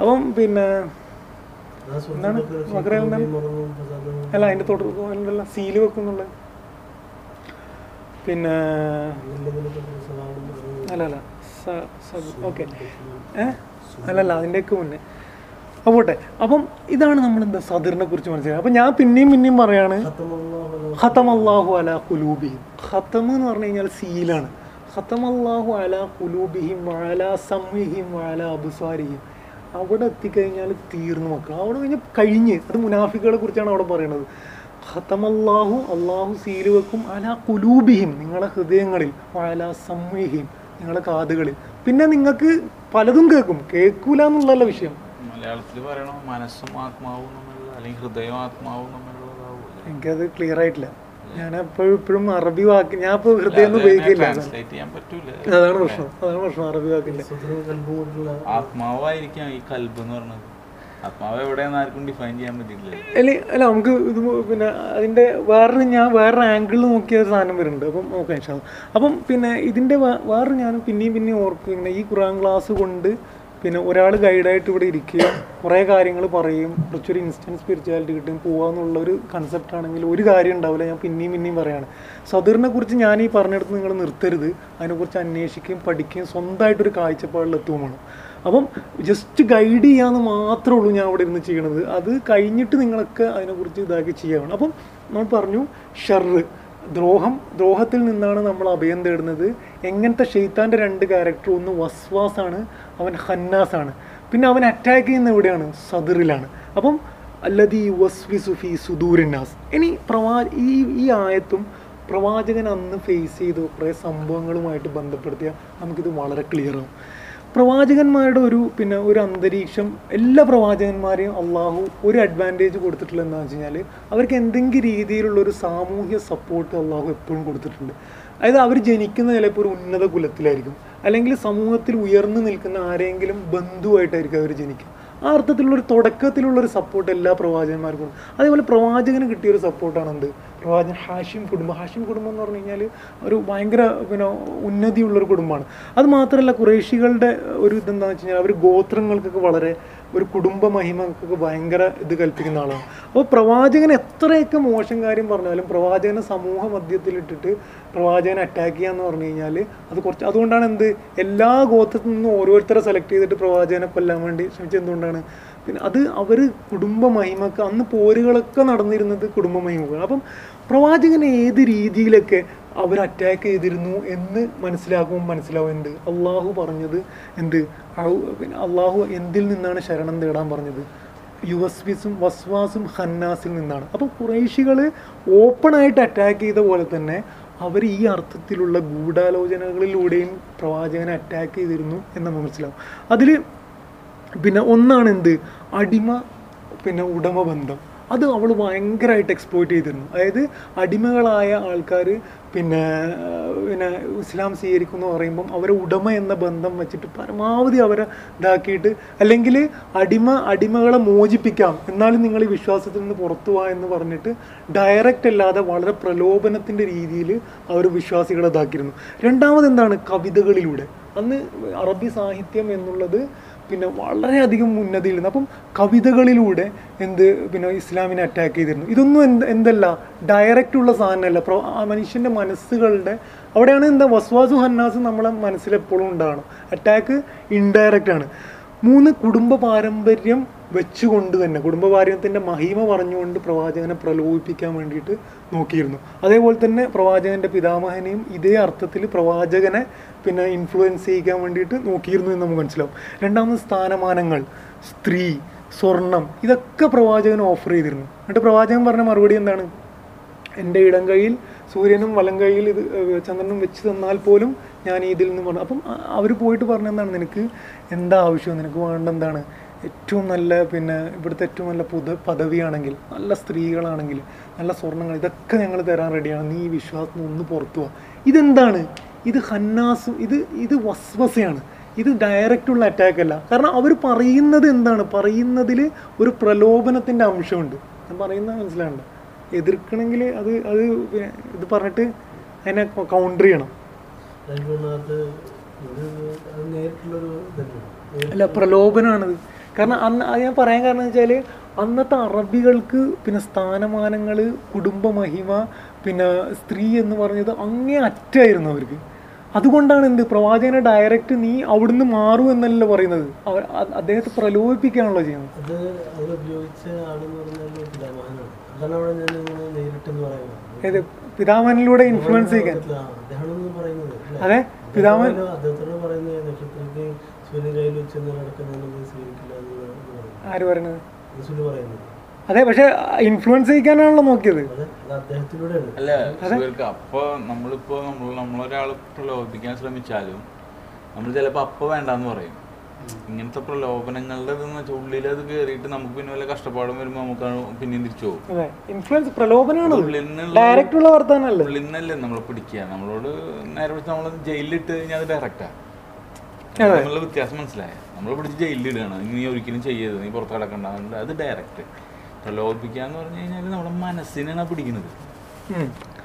അപ്പം പിന്നെ എന്താണ്? മകരയിൽ അല്ല അതിന്റെ തൊട്ട് സീൽ വെക്കുന്നുള്ള പിന്നെ അല്ല അല്ല ഓക്കെ. ഏഹ് അല്ലല്ല അതിന്റെയൊക്കെ മുന്നേ. അപ്പോട്ടെ അപ്പം ഇതാണ് നമ്മൾ എന്താ സദറിനെ കുറിച്ച് മനസ്സിലാക്കുക അപ്പം ഞാൻ പിന്നെയും പിന്നെയും പറയാണ് ഹത്തം അള്ളാഹു അല കുലൂബിഹിം ഹത്തം എന്ന് പറഞ്ഞു കഴിഞ്ഞാൽ സീലാണ് ഹത്തം അള്ളാഹു അല കുലൂബിഹിം അല സമ്മിഹിം അല അബുസാരിഹിം. അവിടെ എത്തിക്കഴിഞ്ഞാൽ തീർന്നു മക്കൾ അവിടെ കഴിഞ്ഞ് കഴിഞ്ഞ്. അത് മുനാഫിക്കുകളെ കുറിച്ചാണ് അവിടെ പറയുന്നത് ഹത്തമല്ലാഹു അള്ളാഹു സീൽ വെക്കും അല കുലൂബിഹിം നിങ്ങളെ ഹൃദയങ്ങളിൽ. അല സമ്മിഹിം നിങ്ങളെ കാതുകളിൽ. പിന്നെ നിങ്ങൾക്ക് പലതും കേൾക്കും. കേൾക്കൂല എന്നുള്ളതല്ല വിഷയം. മലയാളത്തിൽ പറയണോ മനസ്സും ആത്മാവും തമ്മിലുള്ള അല്ലെങ്കിൽ ഹൃദയവും ആത്മാവും തമ്മിലുള്ളതാവും. എനിക്കത് ക്ലിയർ ആയിട്ടില്ല. ഞാൻ എപ്പോഴും ഇപ്പോഴും അറബി വാക്ക് ഞാൻ ഇപ്പോൾ ഹൃദയം ഒന്നും ഉപയോഗിക്കില്ല. അതാണ് പ്രശ്നം അതാണ് പ്രശ്നം അറബി വാക്കിന്റെ. ആത്മാവായിരിക്കാം ഈ കൽബ് എന്ന് പറഞ്ഞത്. ആത്മാവ് എവിടെയെന്ന് ആർക്കും ഡിഫൈൻ ചെയ്യാൻ പറ്റില്ല അല്ല അല്ല നമുക്ക് ഇത് പിന്നെ അതിന്റെ വേറൊരു ഞാൻ വേറൊരു ആംഗിളിൽ നോക്കിയ ഒരു സാധനം വരുന്നുണ്ട്. അപ്പം നോക്കാം ഇൻഷാ അപ്പം പിന്നെ ഇതിന്റെ വേറെ വേറൊരു ഞാൻ പിന്നെയും പിന്നെയും ഓർക്കും ഇങ്ങനെ ഈ ഖുറാൻ ക്ലാസ് കൊണ്ട് പിന്നെ ഒരാൾ ഗൈഡായിട്ട് ഇവിടെ ഇരിക്കുകയും കുറേ കാര്യങ്ങൾ പറയും കുറച്ചൊരു ഇൻസ്റ്റന്റ് സ്പിരിച്വാലിറ്റി കിട്ടും പോവാന്നുള്ള ഒരു കൺസെപ്റ്റ് ആണെങ്കിൽ ഒരു കാര്യം ഉണ്ടാവില്ല ഞാൻ പിന്നെയും പിന്നെയും പറയാണ്. സദറിനെ കുറിച്ച് ഞാൻ ഈ പറഞ്ഞെടുത്ത് നിങ്ങൾ നിർത്തരുത് അതിനെക്കുറിച്ച് അന്വേഷിക്കുകയും പഠിക്കുകയും സ്വന്തമായിട്ടൊരു കാഴ്ചപ്പാടിലെത്തുകയുമാണ്. അപ്പം ജസ്റ്റ് ഗൈഡ് ചെയ്യാന്ന് മാത്രമേ ഉള്ളൂ ഞാൻ അവിടെ ഇരുന്ന് ചെയ്യണത്. അത് കഴിഞ്ഞിട്ട് നിങ്ങളൊക്കെ അതിനെക്കുറിച്ച് ഇതാക്കി ചെയ്യാവണം അപ്പം നമ്മൾ പറഞ്ഞു ഷെറ് ദ്രോഹം ദ്രോഹത്തിൽ നിന്നാണ് നമ്മൾ അഭയം തേടുന്നത്. എങ്ങനത്തെ ഷെയ്ത്താന്റെ രണ്ട് ക്യാരക്ടർ ഒന്ന് വസ്വാസാണ് അവൻ ഹന്നാസാണ് പിന്നെ അവൻ അറ്റാക്ക് ചെയ്യുന്ന എവിടെയാണ്? സദറിലാണ്. അപ്പം അല്ലതി വസ്വി സുഫി സുദൂരിനാസ് ഇനി പ്രവാ ഈ ഈ ആയത്തും പ്രവാചകൻ അന്ന് ഫേസ് ചെയ്ത കുറേ സംഭവങ്ങളുമായിട്ട് ബന്ധപ്പെടുത്തിയാൽ നമുക്കിത് വളരെ ക്ലിയർ പ്രവാചകന്മാരുടെ ഒരു പിന്നെ ഒരു അന്തരീക്ഷം എല്ലാ പ്രവാചകന്മാരെയും അള്ളാഹു ഒരു അഡ്വാന്റേജ് കൊടുത്തിട്ടുള്ള എന്താണെന്ന് വെച്ച് കഴിഞ്ഞാൽ അവർക്ക് എന്തെങ്കിലും രീതിയിലുള്ള ഒരു സാമൂഹ്യ സപ്പോർട്ട് അള്ളാഹു എപ്പോഴും കൊടുത്തിട്ടുണ്ട്. അതായത് അവർ ജനിക്കുന്ന ചിലപ്പോൾ ഒരു ഉന്നത കുലത്തിലായിരിക്കും. അല്ലെങ്കിൽ സമൂഹത്തിൽ ഉയർന്നു നിൽക്കുന്ന ആരെങ്കിലും ബന്ധുവായിട്ടായിരിക്കും അവർ ജനിക്കുക. ആ അർത്ഥത്തിലുള്ള ഒരു തുടക്കത്തിലുള്ള ഒരു സപ്പോർട്ട് എല്ലാ പ്രവാചകന്മാർക്കും അതേപോലെ പ്രവാചകന് കിട്ടിയ ഒരു സപ്പോർട്ടാണ് എന്ത് പ്രവാചകൻ ഹാഷിം കുടുംബം. ഹാഷിം കുടുംബം എന്ന് പറഞ്ഞു കഴിഞ്ഞാൽ ഒരു ഭയങ്കര പിന്നെ ഉന്നതിയുള്ളൊരു കുടുംബമാണ്. അത് മാത്രമല്ല കുറേശികളുടെ ഒരു ഇതെന്താണെന്ന് വെച്ച് കഴിഞ്ഞാൽ അവർ ഗോത്രങ്ങൾക്കൊക്കെ വളരെ ഒരു കുടുംബ മഹിമക്കൊക്കെ ഭയങ്കര ഇത് കൽപ്പിക്കുന്ന ആളാണ്. അപ്പോൾ പ്രവാചകൻ എത്രയൊക്കെ മോശം കാര്യം പറഞ്ഞാലും പ്രവാചകനെ സമൂഹ മധ്യത്തിലിട്ടിട്ട് പ്രവാചകനെ അറ്റാക്ക് ചെയ്യാന്ന് പറഞ്ഞു കഴിഞ്ഞാൽ അത് കുറച്ച് അതുകൊണ്ടാണ് എന്ത്? എല്ലാ ഗോത്രത്തിൽ നിന്നും ഓരോരുത്തരെ സെലക്ട് ചെയ്തിട്ട് പ്രവാചകനെ കൊല്ലാൻ വേണ്ടി ശ്രമിച്ചത് എന്തുകൊണ്ടാണ്? പിന്നെ അത് അവർ കുടുംബ മഹിമക്ക് അന്ന് പോരുകളൊക്കെ നടന്നിരുന്നത് കുടുംബ മഹിമകൾ അപ്പം പ്രവാചകനെ ഏത് രീതിയിലൊക്കെ അവർ അറ്റാക്ക് ചെയ്തിരുന്നു എന്ന് മനസ്സിലാക്കുമ്പോൾ മനസ്സിലാവും എന്ത്? അള്ളാഹു പറഞ്ഞത് എന്ത്? അള്ളാഹു എന്തിൽ നിന്നാണ് ശരണം തേടാൻ പറഞ്ഞത്? യുവസ്വിസും വസ്വാസും ഹന്നാസിൽ നിന്നാണ്. അപ്പോൾ കുറേശികൾ ഓപ്പണായിട്ട് അറ്റാക്ക് ചെയ്ത പോലെ തന്നെ അവർ ഈ അർത്ഥത്തിലുള്ള ഗൂഢാലോചനകളിലൂടെയും പ്രവാചകനെ അറ്റാക്ക് ചെയ്തിരുന്നു എന്ന് നമ്മൾ മനസ്സിലാവും. അതിൽ പിന്നെ ഒന്നാണ് എന്ത്? അടിമ പിന്നെ ഉടമ ബന്ധം. അത് അവൾ ഭയങ്കരമായിട്ട് എക്സ്പ്ലോയിറ്റ് ചെയ്തിരുന്നു. അതായത് അടിമകളായ ആൾക്കാർ പിന്നെ പിന്നെ ഇസ്ലാം സ്വീകരിക്കുന്നു പറയുമ്പം അവരെ ഉടമ എന്ന ബന്ധം വെച്ചിട്ട് പരമാവധി അവരെ ഇതാക്കിയിട്ട് അല്ലെങ്കിൽ അടിമ അടിമകളെ മോചിപ്പിക്കാം. എന്നാലും നിങ്ങൾ ഈ വിശ്വാസത്തിൽ നിന്ന് പുറത്തു പോവാ എന്ന് പറഞ്ഞിട്ട് ഡയറക്റ്റ് അല്ലാതെ വളരെ പ്രലോഭനത്തിന്റെ രീതിയിൽ അവർ വിശ്വാസികളെ ഇതാക്കിയിരുന്നു. രണ്ടാമത് എന്താണ് കവിതകളിലൂടെ. അന്ന് അറബി സാഹിത്യം എന്നുള്ളത് പിന്നെ വളരെയധികം ഉന്നതിയിലിരുന്നു അപ്പം കവിതകളിലൂടെ എന്ത് പിന്നെ ഇസ്ലാമിനെ അറ്റാക്ക് ചെയ്തിരുന്നു. ഇതൊന്നും എന്ത് എന്തല്ല ഡയറക്റ്റ് ഉള്ള സാധനമല്ല. പ്രോ ആ മനുഷ്യന്റെ മനസ്സുകളുടെ അവിടെയാണ് എന്താ വസ്വാസു ഹന്നാസ് നമ്മളെ മനസ്സിലെപ്പോഴും ഉണ്ടാകണം അറ്റാക്ക് ഇൻഡയറക്റ്റ് ആണ്. മൂന്ന് കുടുംബ പാരമ്പര്യം വെച്ചുകൊണ്ട് തന്നെ കുടുംബ പാരമ്പര്യത്തിന്റെ മഹിമ പറഞ്ഞുകൊണ്ട് പ്രവാചകനെ പ്രലോഭിപ്പിക്കാൻ വേണ്ടിയിട്ട് നോക്കിയിരുന്നു. അതേപോലെ തന്നെ പ്രവാചകന്റെ പിതാമഹനെയും ഇതേ അർത്ഥത്തിൽ പ്രവാചകനെ പിന്നെ ഇൻഫ്ലുവൻസ് ചെയ്യിക്കാൻ വേണ്ടിയിട്ട് നോക്കിയിരുന്നു എന്ന് നമുക്ക് മനസ്സിലാവും. രണ്ടാമത് സ്ഥാനമാനങ്ങൾ സ്ത്രീ സ്വർണം ഇതൊക്കെ പ്രവാചകൻ ഓഫർ ചെയ്തിരുന്നു. എന്നിട്ട് പ്രവാചകൻ പറഞ്ഞ മറുപടി എന്താണ്? എന്റെ ഇടം കയ്യിൽ സൂര്യനും വലം കയ്യിൽ ഇത് ചന്ദ്രനും വെച്ച് തന്നാൽ പോലും ഞാൻ ഇതിൽ നിന്ന് പറഞ്ഞു അപ്പം അവർ പോയിട്ട് പറഞ്ഞ എന്താണ്? നിനക്ക് എന്താ ആവശ്യം? നിനക്ക് വേണ്ട എന്താണ്? ഏറ്റവും നല്ല പിന്നെ ഇവിടുത്തെ ഏറ്റവും നല്ല പുത പദവിയാണെങ്കിൽ നല്ല സ്ത്രീകളാണെങ്കിൽ നല്ല സ്വർണങ്ങൾ ഇതൊക്കെ ഞങ്ങൾ തരാൻ റെഡിയാണ് നീ വിശ്വാസം ഒന്ന് പുറത്തു ഇതെന്താണ്? ഇത് ഹന്നാസും ഇത് ഇത് വസ്വസയാണ്. ഇത് ഡയറക്റ്റുള്ള അറ്റാക്ക് അല്ല. കാരണം അവർ പറയുന്നത് എന്താണ്? പറയുന്നതിൽ ഒരു പ്രലോഭനത്തിന്റെ അംശമുണ്ട്. ഞാൻ പറയുന്നത് മനസ്സിലാകണ്ട. എതിർക്കണമെങ്കിൽ അത് അത് ഇത് പറഞ്ഞിട്ട് അതിനെ കൗണ്ടർ ചെയ്യണം. അല്ല പ്രലോഭനമാണത് കാരണം അന്ന് അത് ഞാൻ പറയാൻ കാരണം എന്ന് വെച്ചാൽ അന്നത്തെ അറബികൾക്ക് പിന്നെ സ്ഥാനമാനങ്ങൾ കുടുംബമഹിമ പിന്നെ സ്ത്രീ എന്ന് പറഞ്ഞത് അങ്ങേ അറ്റായിരുന്നു അവർക്ക്. അതുകൊണ്ടാണ് എന്ത്? പ്രവാചകനെ ഡയറക്റ്റ് നീ അവിടുന്ന് മാറൂ എന്നല്ല പറയുന്നത്. അവർ അദ്ദേഹത്തെ പ്രലോഭിപ്പിക്കാണല്ലോ ചെയ്യുന്നത്. അത് അത് ഉപയോഗിച്ച ആളെന്ന് പറഞ്ഞാൽ പിതാമഹനാണ്. അതാണ് അവിടെ ഞാൻ ഇങ്ങനെ നേരിട്ടെന്ന് പറയുന്നത്. ഏത്? പിതാമഹനിലൂടെ ഇൻഫ്ലുവൻസ് ചെയ്യാൻ. അതെ പിതാമൻ അദ്ദേഹത്തോട് സൂര്യൻ കയ്യിൽ വെച്ച് പറയുന്നത് ആര് പറയുന്നത്? അതെ പക്ഷെ ഇൻഫ്ലുവൻസ് ചെയ്യിക്കാനാണല്ലോ നോക്കിയത്. അല്ല അപ്പൊ നമ്മളിപ്പോ നമ്മൾ നമ്മളൊരാളെ പ്രലോഭിപ്പിക്കാൻ ശ്രമിച്ചാലും നമ്മൾ ചിലപ്പോ അപ്പൊ വേണ്ടെന്ന് പറയും. ഇങ്ങനത്തെ പ്രലോഭനങ്ങളുടെ ഇതെന്ന് വെച്ചാൽ ഉള്ളിൽ അത് കയറിയിട്ട് നമുക്ക് പിന്നെ വല്ല കഷ്ടപ്പാടും വരുമ്പോൾ നമുക്ക് പിന്നെയും തിരിച്ചു പോകും. അതെ ഇൻഫ്ലുവൻസ് പ്രലോഭനമാണ്. ഉള്ളിൽ നിന്നല്ലേ നമ്മളെ പിടിക്കുക. നമ്മളോട് നേരെ നമ്മൾ ജയിലിലിട്ട് കഴിഞ്ഞാൽ അത് ഡയറക്റ്റാ നമ്മളുടെ വ്യത്യാസം മനസ്സിലായ? നമ്മൾ പിടിച്ച് ജയിലിലിടുകയാണ് നീ ഒരിക്കലും ചെയ്യരുത്. നീ പുറത്ത് കിടക്കണ്ട. അത് ഡയറക്റ്റ് പ്രലോഭിപ്പിക്കുക എന്ന് പറഞ്ഞു കഴിഞ്ഞാൽ നമ്മുടെ മനസ്സിനാണ് പിടിക്കുന്നത്.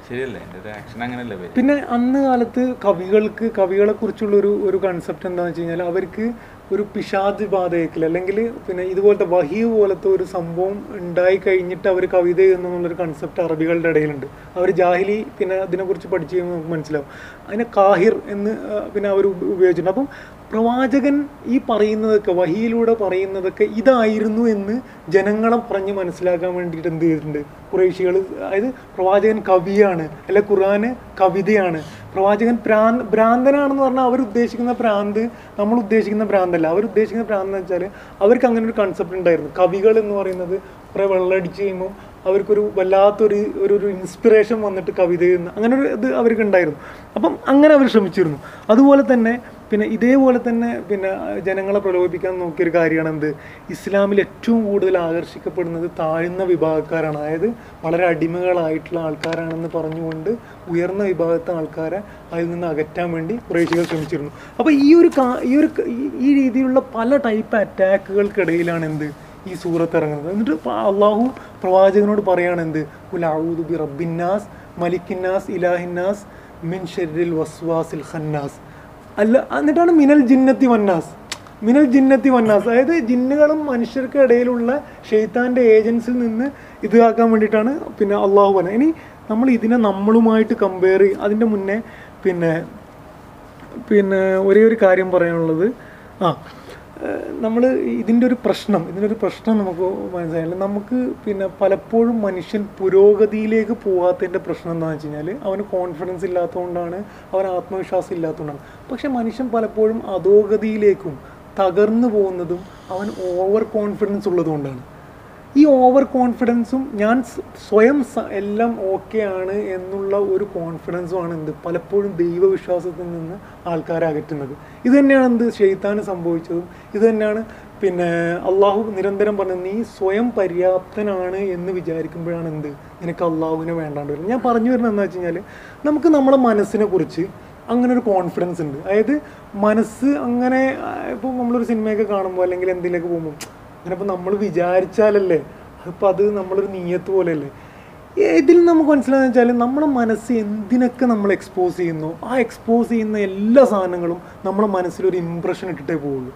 ശരിയല്ലേ? എന്റെ ഒരു ആക്ഷൻ അങ്ങനെയല്ലേ പിന്നെ അന്ന് കാലത്ത് കവികൾക്ക് കവികളെ കുറിച്ചുള്ള ഒരു ഒരു കൺസെപ്റ്റ് എന്താണെന്ന് വെച്ച് കഴിഞ്ഞാൽ അവർക്ക് ഒരു പിഷാദ് ബാധയേക്കില്ല. അല്ലെങ്കിൽ പിന്നെ ഇതുപോലത്തെ വഹി പോലത്തെ ഒരു സംഭവം ഉണ്ടായി കഴിഞ്ഞിട്ട് അവർ കവിത എഴുതുന്നു എന്നുള്ളൊരു കൺസെപ്റ്റ് അറബികളുടെ ഇടയിലുണ്ട്. അവർ ജാഹിലി പിന്നെ അതിനെക്കുറിച്ച് പഠിച്ചു കഴിയുമ്പോൾ നമുക്ക് മനസ്സിലാവും. അതിനെ കാഹിർ എന്ന് പിന്നെ അവർ ഉപയോഗിച്ചിട്ടുണ്ട്. അപ്പം പ്രവാചകൻ ഈ പറയുന്നതൊക്കെ വഹിയിലൂടെ പറയുന്നതൊക്കെ ഇതായിരുന്നു എന്ന് ജനങ്ങളെ പറഞ്ഞ് മനസ്സിലാക്കാൻ വേണ്ടിയിട്ട് എന്ത് ചെയ്തിട്ടുണ്ട്? കുറേശികൾ അതായത് പ്രവാചകൻ കവിയാണ് അല്ലെ ഖുർആന് കവിതയാണ്. പ്രവാചകൻ പ്രാന്ത് ഭ്രാന്തനാണെന്ന് പറഞ്ഞാൽ അവരുദ്ദേശിക്കുന്ന ഭ്രാന്ത് നമ്മൾ ഉദ്ദേശിക്കുന്ന ഭ്രാന്തല്ല അവരുദ്ദേശിക്കുന്ന ഭ്രാന്ത് എന്ന് വെച്ചാൽ അവർക്ക് അങ്ങനെ ഒരു കൺസെപ്റ്റ് ഉണ്ടായിരുന്നു. കവികൾ എന്ന് പറയുന്നത് കുറേ വെള്ളമടിച്ച് കഴിയുമ്പോൾ അവർക്കൊരു വല്ലാത്തൊരു ഒരു ഒരു ഇൻസ്പിറേഷൻ വന്നിട്ട് കവിത എഴുതുന്ന അങ്ങനെ ഒരു ഇത് അവർക്ക് ഉണ്ടായിരുന്നു. അപ്പം അങ്ങനെ അവർ ശ്രമിച്ചിരുന്നു. അതുപോലെ തന്നെ പിന്നെ ഇതേപോലെ തന്നെ പിന്നെ ജനങ്ങളെ പ്രലോഭിപ്പിക്കാൻ നോക്കിയൊരു കാര്യമാണ് എന്ത് ഇസ്ലാമിൽ ഏറ്റവും കൂടുതൽ ആകർഷിക്കപ്പെടുന്നത് താഴ്ന്ന വിഭാഗക്കാരാണ്. അതായത് വളരെ അടിമകളായിട്ടുള്ള ആൾക്കാരാണെന്ന് പറഞ്ഞുകൊണ്ട് ഉയർന്ന വിഭാഗത്തെ ആൾക്കാരെ അതിൽ നിന്ന് അകറ്റാൻ വേണ്ടി കുറേശികൾ ശ്രമിച്ചിരുന്നു. അപ്പോൾ ഈ ഒരു ഈ ഒരു ഈ- രീതിയിലുള്ള പല ടൈപ്പ് അറ്റാക്കുകൾക്കിടയിലാണ് എന്ത് ഈ സൂറത്ത് ഇറങ്ങുന്നത് എന്നിട്ട് അള്ളാഹു പ്രവാചകനോട് പറയാണ് എന്ത്? ബി റബ്ബിന്നാസ് മലിക്കിന്നാസ് ഇലാഹിന്നാസ് മിൻ ഷെരിൽ വസ്വാസിൽ ഖന്നാസ്. അല്ല എന്നിട്ടാണ് മിനൽ ജിന്നത്തി വന്നാസ്. മിനൽ ജിന്നത്തി വന്നാസ്. അതായത് ജിന്നുകളും മനുഷ്യർക്ക് ഇടയിലുള്ള ഷെയ്ത്താന്റെ ഏജൻസിൽ നിന്ന് ഇതാക്കാൻ വേണ്ടിയിട്ടാണ് പിന്നെ അള്ളാഹു പറഞ്ഞത് ഇനി നമ്മൾ ഇതിനെ നമ്മളുമായിട്ട് കമ്പയർ ചെയ്യും അതിന്റെ മുന്നേ പിന്നെ പിന്നെ ഒരേ ഒരു കാര്യം പറയാനുള്ളത്. ആ നമ്മൾ ഇതിന്റെ ഒരു പ്രശ്നം ഇതിന്റെ ഒരു പ്രശ്നം നമുക്ക് മനസ്സിലായില്ല. നമുക്ക് പിന്നെ പലപ്പോഴും മനുഷ്യൻ പുരോഗതിയിലേക്ക് പോകാത്തതിന്റെ പ്രശ്നം എന്താണെന്ന് വെച്ച് കഴിഞ്ഞാൽ അവന് കോൺഫിഡൻസ് ഇല്ലാത്തതുകൊണ്ടാണ് അവൻ ആത്മവിശ്വാസം ഇല്ലാത്തതുകൊണ്ടാണ്. പക്ഷെ മനുഷ്യൻ പലപ്പോഴും അധോഗതിയിലേക്കും തകർന്നു പോകുന്നതും അവൻ ഓവർ കോൺഫിഡൻസ് ഉള്ളതുകൊണ്ടാണ്. ഈ ഓവർ കോൺഫിഡൻസും ഞാൻ സ്വയം എല്ലാം ഓക്കെ ആണ് എന്നുള്ള ഒരു കോൺഫിഡൻസുമാണ് എന്ത്? പലപ്പോഴും ദൈവവിശ്വാസത്തിൽ നിന്ന് ആൾക്കാരെ അകറ്റുന്നത്. ഇത് തന്നെയാണ് എന്ത്? ഷെയ്ത്താന് സംഭവിച്ചതും. ഇത് തന്നെയാണ് പിന്നെ അള്ളാഹു നിരന്തരം പറഞ്ഞത് നീ സ്വയം പര്യാപ്തനാണ് എന്ന് വിചാരിക്കുമ്പോഴാണ് എന്ത്? നിനക്ക് അള്ളാഹുവിനെ വേണ്ടാണ്ട് വരുന്നത്. ഞാൻ പറഞ്ഞു വരുന്നത് എന്താ വെച്ച് കഴിഞ്ഞാൽ നമുക്ക് നമ്മുടെ മനസ്സിനെ കുറിച്ച് അങ്ങനെ ഒരു കോൺഫിഡൻസ് ഉണ്ട്. അതായത് മനസ്സ് അങ്ങനെ ഇപ്പോൾ നമ്മളൊരു സിനിമയൊക്കെ കാണുമ്പോൾ അല്ലെങ്കിൽ എന്തിലേക്ക് പോകുമ്പോൾ അങ്ങനെ ഇപ്പോൾ നമ്മൾ വിചാരിച്ചാലല്ലേ? അതിപ്പോൾ അത് നമ്മളൊരു നീയത്ത് പോലെയല്ലേ? ഇതിൽ നമുക്ക് മനസ്സിലാകുന്ന വെച്ചാൽ നമ്മുടെ മനസ്സ് എന്തിനൊക്കെ നമ്മൾ എക്സ്പോസ് ചെയ്യുന്നു? ആ എക്സ്പോസ് ചെയ്യുന്ന എല്ലാ സാധനങ്ങളും നമ്മുടെ മനസ്സിലൊരു ഇമ്പ്രഷൻ ഇട്ടിട്ടേ പോവുള്ളൂ.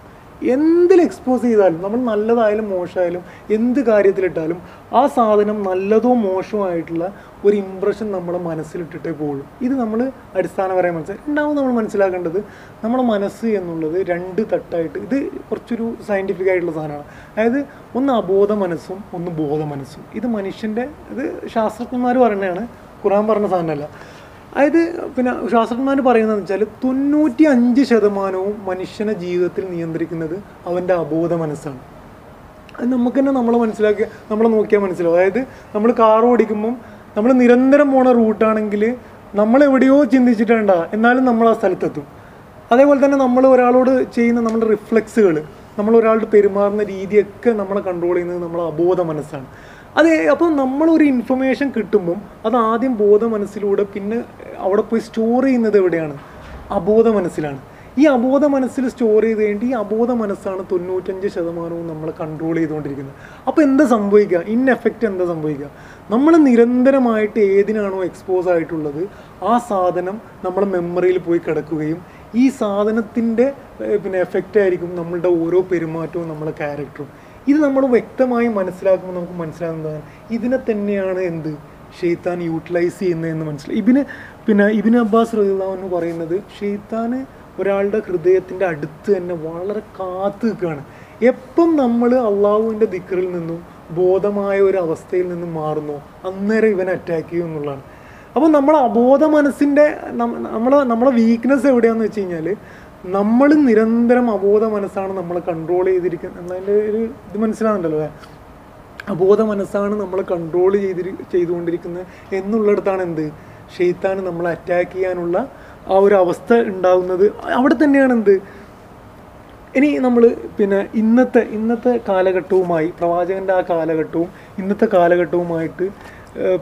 എന്തിൽ എക്സ്പോസ് ചെയ്താലും നമ്മൾ നല്ലതായാലും മോശമായാലും എന്ത് കാര്യത്തിലിട്ടാലും ആ സാധനം നല്ലതോ മോശമോ ആയിട്ടുള്ള ഒരു ഇമ്പ്രഷൻ നമ്മുടെ മനസ്സിലിട്ടിട്ടേ പോകുള്ളൂ ഇത് നമ്മൾ അടിസ്ഥാനപരമായി മനസ്സിലാക്കി രണ്ടാമത് നമ്മൾ മനസ്സിലാക്കേണ്ടത് നമ്മുടെ മനസ്സ് എന്നുള്ളത് രണ്ട് തട്ടായിട്ട് ഇത് കുറച്ചൊരു സയന്റിഫിക് ആയിട്ടുള്ള സാധനമാണ്. അതായത് ഒന്ന് അബോധ മനസ്സും ഒന്ന് ബോധ മനസ്സും. ഇത് മനുഷ്യന്റെ ഇത് ശാസ്ത്രജ്ഞന്മാർ പറയുന്നതാണ് ഖുറാൻ പറഞ്ഞ സാധനമല്ല. അതായത് പിന്നെ ശാസ്ത്രജ്ഞന്മാർ പറയുന്നതെന്ന് വെച്ചാൽ തൊണ്ണൂറ്റി അഞ്ച് ശതമാനവും മനുഷ്യനെ ജീവിതത്തിൽ നിയന്ത്രിക്കുന്നത് അവന്റെ അബോധ മനസ്സാണ്. അത് നമുക്ക് തന്നെ നമ്മൾ മനസ്സിലാക്കി നമ്മൾ നോക്കിയാൽ മനസ്സിലാവും. അതായത് നമ്മൾ കാർ ഓടിക്കുമ്പം നമ്മൾ നിരന്തരം പോണ റൂട്ടാണെങ്കിൽ നമ്മൾ എവിടെയോ ചിന്തിച്ചിട്ടുണ്ടാ എന്നാലും നമ്മൾ ആ സ്ഥലത്തെത്തും. അതേപോലെ തന്നെ നമ്മൾ ഒരാളോട് ചെയ്യുന്ന നമ്മുടെ റിഫ്ലക്സുകൾ നമ്മൾ ഒരാളോട് പെരുമാറുന്ന രീതിയൊക്കെ നമ്മളെ കൺട്രോൾ ചെയ്യുന്നത് നമ്മളെ അബോധ മനസ്സാണ്. അതെ അപ്പം നമ്മളൊരു ഇൻഫർമേഷൻ കിട്ടുമ്പം അത് ആദ്യം ബോധ മനസ്സിലൂടെ പിന്നെ അവിടെ പോയി സ്റ്റോർ ചെയ്യുന്നത് എവിടെയാണ്? അബോധ മനസ്സിലാണ് ഈ അബോധ മനസ്സിൽ സ്റ്റോർ ചെയ്ത് കഴിഞ്ഞിട്ട് ഈ അബോധ മനസ്സാണ് തൊണ്ണൂറ്റഞ്ച് ശതമാനവും നമ്മൾ കൺട്രോൾ ചെയ്തുകൊണ്ടിരിക്കുന്നത്. അപ്പോൾ എന്താ സംഭവിക്കുക? ഇൻ എഫക്റ്റ് എന്താ സംഭവിക്കുക? നമ്മൾ നിരന്തരമായിട്ട് ഏതിനാണോ എക്സ്പോസ് ആയിട്ടുള്ളത് ആ സാധനം നമ്മൾ മെമ്മറിയിൽ പോയി കിടക്കുകയും ഈ സാധനത്തിന്റെ പിന്നെ എഫക്റ്റ് ആയിരിക്കും നമ്മളുടെ ഓരോ പെരുമാറ്റവും നമ്മളെ ക്യാരക്ടറും ഇത് നമ്മൾ വ്യക്തമായി മനസ്സിലാക്കുമ്പോൾ നമുക്ക് മനസ്സിലാകുന്നതാണ് ഇതിനെ തന്നെയാണ് എന്ത്? ഷെയ്ത്താൻ യൂട്ടിലൈസ് ചെയ്യുന്നതെന്ന് മനസ്സിലായി ഇബിന് പിന്നെ ഇബിന് അബ്ബാസ് റഹ്ലാന്ന് പറയുന്നത് ഷെയ്ത്താന് ഒരാളുടെ ഹൃദയത്തിന്റെ അടുത്ത് തന്നെ വളരെ കാത്തു നിൽക്കുകയാണ്. എപ്പം നമ്മൾ അള്ളാഹുവിന്റെ ദിക്കറിൽ നിന്നും ബോധമായ ഒരു അവസ്ഥയിൽ നിന്നും മാറുന്നു അന്നേരം ഇവൻ അറ്റാക്ക് ചെയ്യും എന്നുള്ളതാണ്. അപ്പോൾ നമ്മൾ അബോധ മനസ്സിന്റെ നമ്മളെ നമ്മളെ വീക്ക്നെസ് എവിടെയാണെന്ന് വെച്ച് കഴിഞ്ഞാൽ നമ്മൾ നിരന്തരം അബോധ മനസ്സാണ് നമ്മൾ കൺട്രോൾ ചെയ്തിരിക്കുന്നത് എന്നതിന്റെ ഒരു ഇത് മനസ്സിലാകുന്നുണ്ടല്ലോ അല്ലേ? അബോധ മനസ്സാണ് നമ്മൾ കൺട്രോൾ ചെയ്തിരി ചെയ്തുകൊണ്ടിരിക്കുന്നത് എന്നുള്ളിടത്താണ് എന്ത്? ഷെയ്ത്താൻ നമ്മൾ അറ്റാക്ക് ചെയ്യാനുള്ള ആ ഒരു അവസ്ഥ ഉണ്ടാകുന്നത് അവിടെ തന്നെയാണ് എന്ത്? ഇനി നമ്മൾ പിന്നെ ഇന്നത്തെ ഇന്നത്തെ കാലഘട്ടവുമായി പ്രവാചകന്റെ ആ കാലഘട്ടവും ഇന്നത്തെ കാലഘട്ടവുമായിട്ട്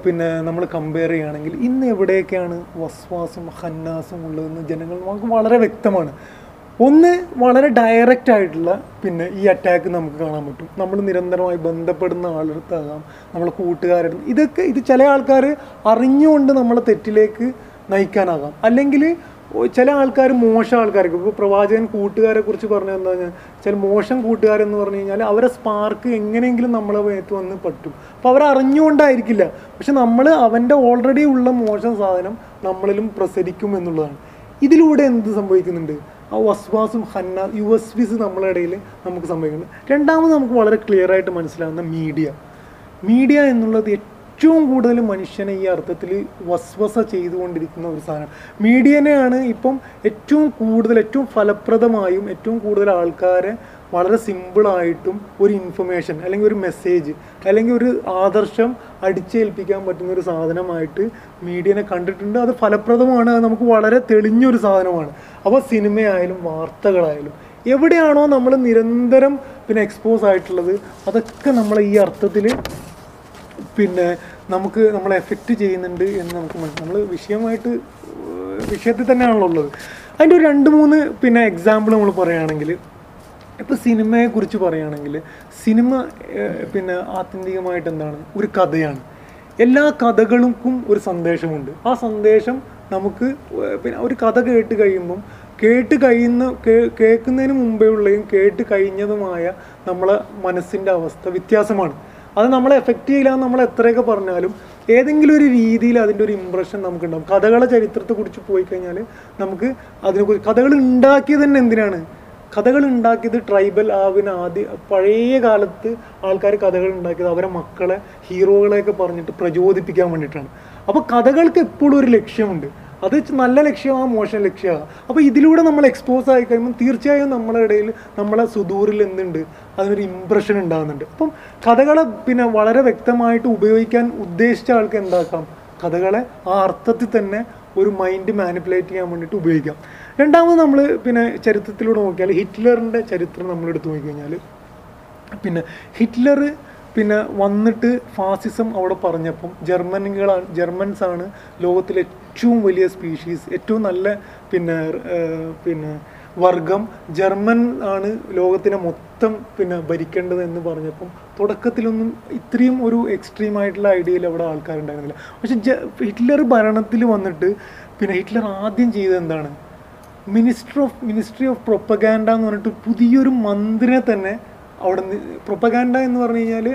പിന്നെ നമ്മൾ കമ്പയർ ചെയ്യുകയാണെങ്കിൽ ഇന്ന് എവിടെയൊക്കെയാണ് വസ്വാസും ഹന്നാസും ഉള്ളതെന്ന് ജനങ്ങൾ നമുക്ക് വളരെ വ്യക്തമാണ്. ഒന്ന് വളരെ ഡയറക്റ്റ് ആയിട്ടുള്ള പിന്നെ ഈ അറ്റാക്ക് നമുക്ക് കാണാൻ പറ്റും. നമ്മൾ നിരന്തരമായി ബന്ധപ്പെടുന്ന ആളടുത്താകാം നമ്മളെ കൂട്ടുകാരുടെ ഇതൊക്കെ ഇത് ചില ആൾക്കാർ അറിഞ്ഞുകൊണ്ട് നമ്മളെ തെറ്റിലേക്ക് നയിക്കാനാകാം. അല്ലെങ്കിൽ ചില ആൾക്കാർ മോശം ആൾക്കാർക്ക്. ഇപ്പോൾ പ്രവാചകൻ കൂട്ടുകാരെ കുറിച്ച് പറഞ്ഞ എന്താ ചില മോശം കൂട്ടുകാരെന്ന് പറഞ്ഞു കഴിഞ്ഞാൽ അവരെ സ്പാർക്ക് എങ്ങനെയെങ്കിലും നമ്മളെ മേത്ത് വന്ന് പറ്റും. അപ്പോൾ അവരറിഞ്ഞുകൊണ്ടായിരിക്കില്ല പക്ഷെ നമ്മൾ അവന്റെ ഓൾറെഡി ഉള്ള മോശം സാധനം നമ്മളിലും പ്രസരിക്കും എന്നുള്ളതാണ്. ഇതിലൂടെ എന്ത് സംഭവിക്കുന്നുണ്ട്? ആ വസ്വാസും ഹന്ന യു എസ് വിസ് നമ്മളെ ഇടയിൽ നമുക്ക് സംഭവിക്കുന്നുണ്ട്. രണ്ടാമത് നമുക്ക് വളരെ ക്ലിയർ ആയിട്ട് മനസ്സിലാവുന്ന മീഡിയ മീഡിയ എന്നുള്ളത് ഏറ്റവും കൂടുതൽ മനുഷ്യനെ ഈ അർത്ഥത്തിൽ വസ്വസ ചെയ്തുകൊണ്ടിരിക്കുന്ന ഒരു സാധനം. മീഡിയനെയാണ് ഇപ്പം ഏറ്റവും കൂടുതൽ ഏറ്റവും ഫലപ്രദമായും ഏറ്റവും കൂടുതൽ ആൾക്കാരെ വളരെ സിമ്പിളായിട്ടും ഒരു ഇൻഫർമേഷൻ അല്ലെങ്കിൽ ഒരു മെസ്സേജ് അല്ലെങ്കിൽ ഒരു ആദർശം അടിച്ചേൽപ്പിക്കാൻ പറ്റുന്ന ഒരു സാധനമായിട്ട് മീഡിയനെ കണ്ടിട്ടുണ്ട്. അത് ഫലപ്രദമാണ് അത് നമുക്ക് വളരെ തെളിഞ്ഞൊരു സാധനമാണ്. അപ്പോൾ സിനിമയായാലും വാർത്തകളായാലും എവിടെയാണോ നമ്മൾ നിരന്തരം പിന്നെ എക്സ്പോസ് ആയിട്ടുള്ളത് അതൊക്കെ നമ്മൾ ഈ അർത്ഥത്തിൽ പിന്നെ നമുക്ക് നമ്മളെ എഫക്റ്റ് ചെയ്യുന്നുണ്ട് എന്ന് നമുക്ക് മനസ്സിലാക്കാം നമ്മൾ വിഷയമായിട്ട് വിഷയത്തിൽ തന്നെയാണല്ലോ ഉള്ളത്. അതിന്റെ ഒരു രണ്ട് മൂന്ന് പിന്നെ എക്സാമ്പിൾ നമ്മൾ പറയുകയാണെങ്കിൽ ഇപ്പോൾ സിനിമയെക്കുറിച്ച് പറയുകയാണെങ്കിൽ സിനിമ പിന്നെ ആത്യന്തികമായിട്ട് എന്താണ്? ഒരു കഥയാണ്. എല്ലാ കഥകൾക്കും ഒരു സന്ദേശമുണ്ട്. ആ സന്ദേശം നമുക്ക് പിന്നെ ഒരു കഥ കേട്ട് കഴിയുമ്പം കേട്ട് കഴിയുന്ന കേൾക്കുന്നതിന് മുമ്പേ ഉള്ളതും കേട്ട് കഴിഞ്ഞതുമായ നമ്മളെ മനസ്സിന്റെ അവസ്ഥ വ്യത്യാസമാണ്. അത് നമ്മളെ എഫക്റ്റ് ചെയ്യില്ല നമ്മൾ എത്രയൊക്കെ പറഞ്ഞാലും ഏതെങ്കിലും ഒരു രീതിയിൽ അതിന്റെ ഒരു ഇമ്പ്രഷൻ നമുക്കുണ്ടാവും. കഥകളെ ചരിത്രത്തെക്കുറിച്ച് പോയി കഴിഞ്ഞാൽ നമുക്ക് അതിനെക്കുറിച്ച് കഥകൾ ഉണ്ടാക്കിയത് തന്നെ എന്തിനാണ്? കഥകൾ ഉണ്ടാക്കിയത് ട്രൈബൽ ആവിന് ആദ്യ പഴയ കാലത്ത് ആൾക്കാർ കഥകൾ ഉണ്ടാക്കിയത് അവരെ മക്കളെ ഹീറോകളെയൊക്കെ പറഞ്ഞിട്ട് പ്രചോദിപ്പിക്കാൻ വേണ്ടിയിട്ടാണ്. അപ്പോൾ കഥകൾക്ക് എപ്പോഴും ഒരു ലക്ഷ്യമുണ്ട്. അത് നല്ല ലക്ഷ്യമാണ് മോശം ലക്ഷ്യമാണ് അപ്പോൾ ഇതിലൂടെ നമ്മൾ എക്സ്പോസ് ആയി കഴിയുമ്പോൾ തീർച്ചയായും നമ്മളെ ഇടയിൽ നമ്മളെ സുദൂറിൽ എന്തുണ്ട് അതിനൊരു ഇമ്പ്രഷൻ ഉണ്ടാകുന്നുണ്ട്. അപ്പം കഥകളെ പിന്നെ വളരെ വ്യക്തമായിട്ട് ഉപയോഗിക്കാൻ ഉദ്ദേശിച്ച ആൾക്ക് എന്താക്കാം? കഥകളെ ആ അർത്ഥത്തിൽ തന്നെ ഒരു മൈൻഡ് മാനിപ്പുലേറ്റ് ചെയ്യാൻ വേണ്ടിയിട്ട് ഉപയോഗിക്കാം. രണ്ടാമത് നമ്മൾ പിന്നെ ചരിത്രത്തിലൂടെ നോക്കിയാൽ ഹിറ്റ്ലറിന്റെ ചരിത്രം നമ്മൾ എടുത്തു നോക്കിക്കഴിഞ്ഞാൽ പിന്നെ ഹിറ്റ്ലർ പിന്നെ വന്നിട്ട് ഫാസിസം അവിടെ പറഞ്ഞപ്പം ജർമ്മനികളാണ് ജർമ്മൻസ് ആണ് ലോകത്തിലെ ഏറ്റവും വലിയ സ്പീഷീസ് ഏറ്റവും നല്ല പിന്നെ പിന്നെ വർഗം. ജർമ്മൻ ആണ് ലോകത്തിനെ മൊത്തം പിന്നെ ഭരിക്കേണ്ടത് എന്ന് പറഞ്ഞപ്പം തുടക്കത്തിലൊന്നും ഇത്രയും ഒരു എക്സ്ട്രീം ആയിട്ടുള്ള ഐഡിയയിൽ അവിടെ ആൾക്കാരുണ്ടായിരുന്നില്ല. പക്ഷെ ഹിറ്റ്ലർ ഭരണത്തിൽ വന്നിട്ട് പിന്നെ ഹിറ്റ്ലർ ആദ്യം ചെയ്തത് എന്താണ്? Minister of ministry of propaganda എന്ന് പറഞ്ഞിട്ട് പുതിയൊരു മന്ത്രിനെ തന്നെ അവിടെ പ്രൊപ്പഗാൻഡ എന്ന് പറഞ്ഞു കഴിഞ്ഞാൽ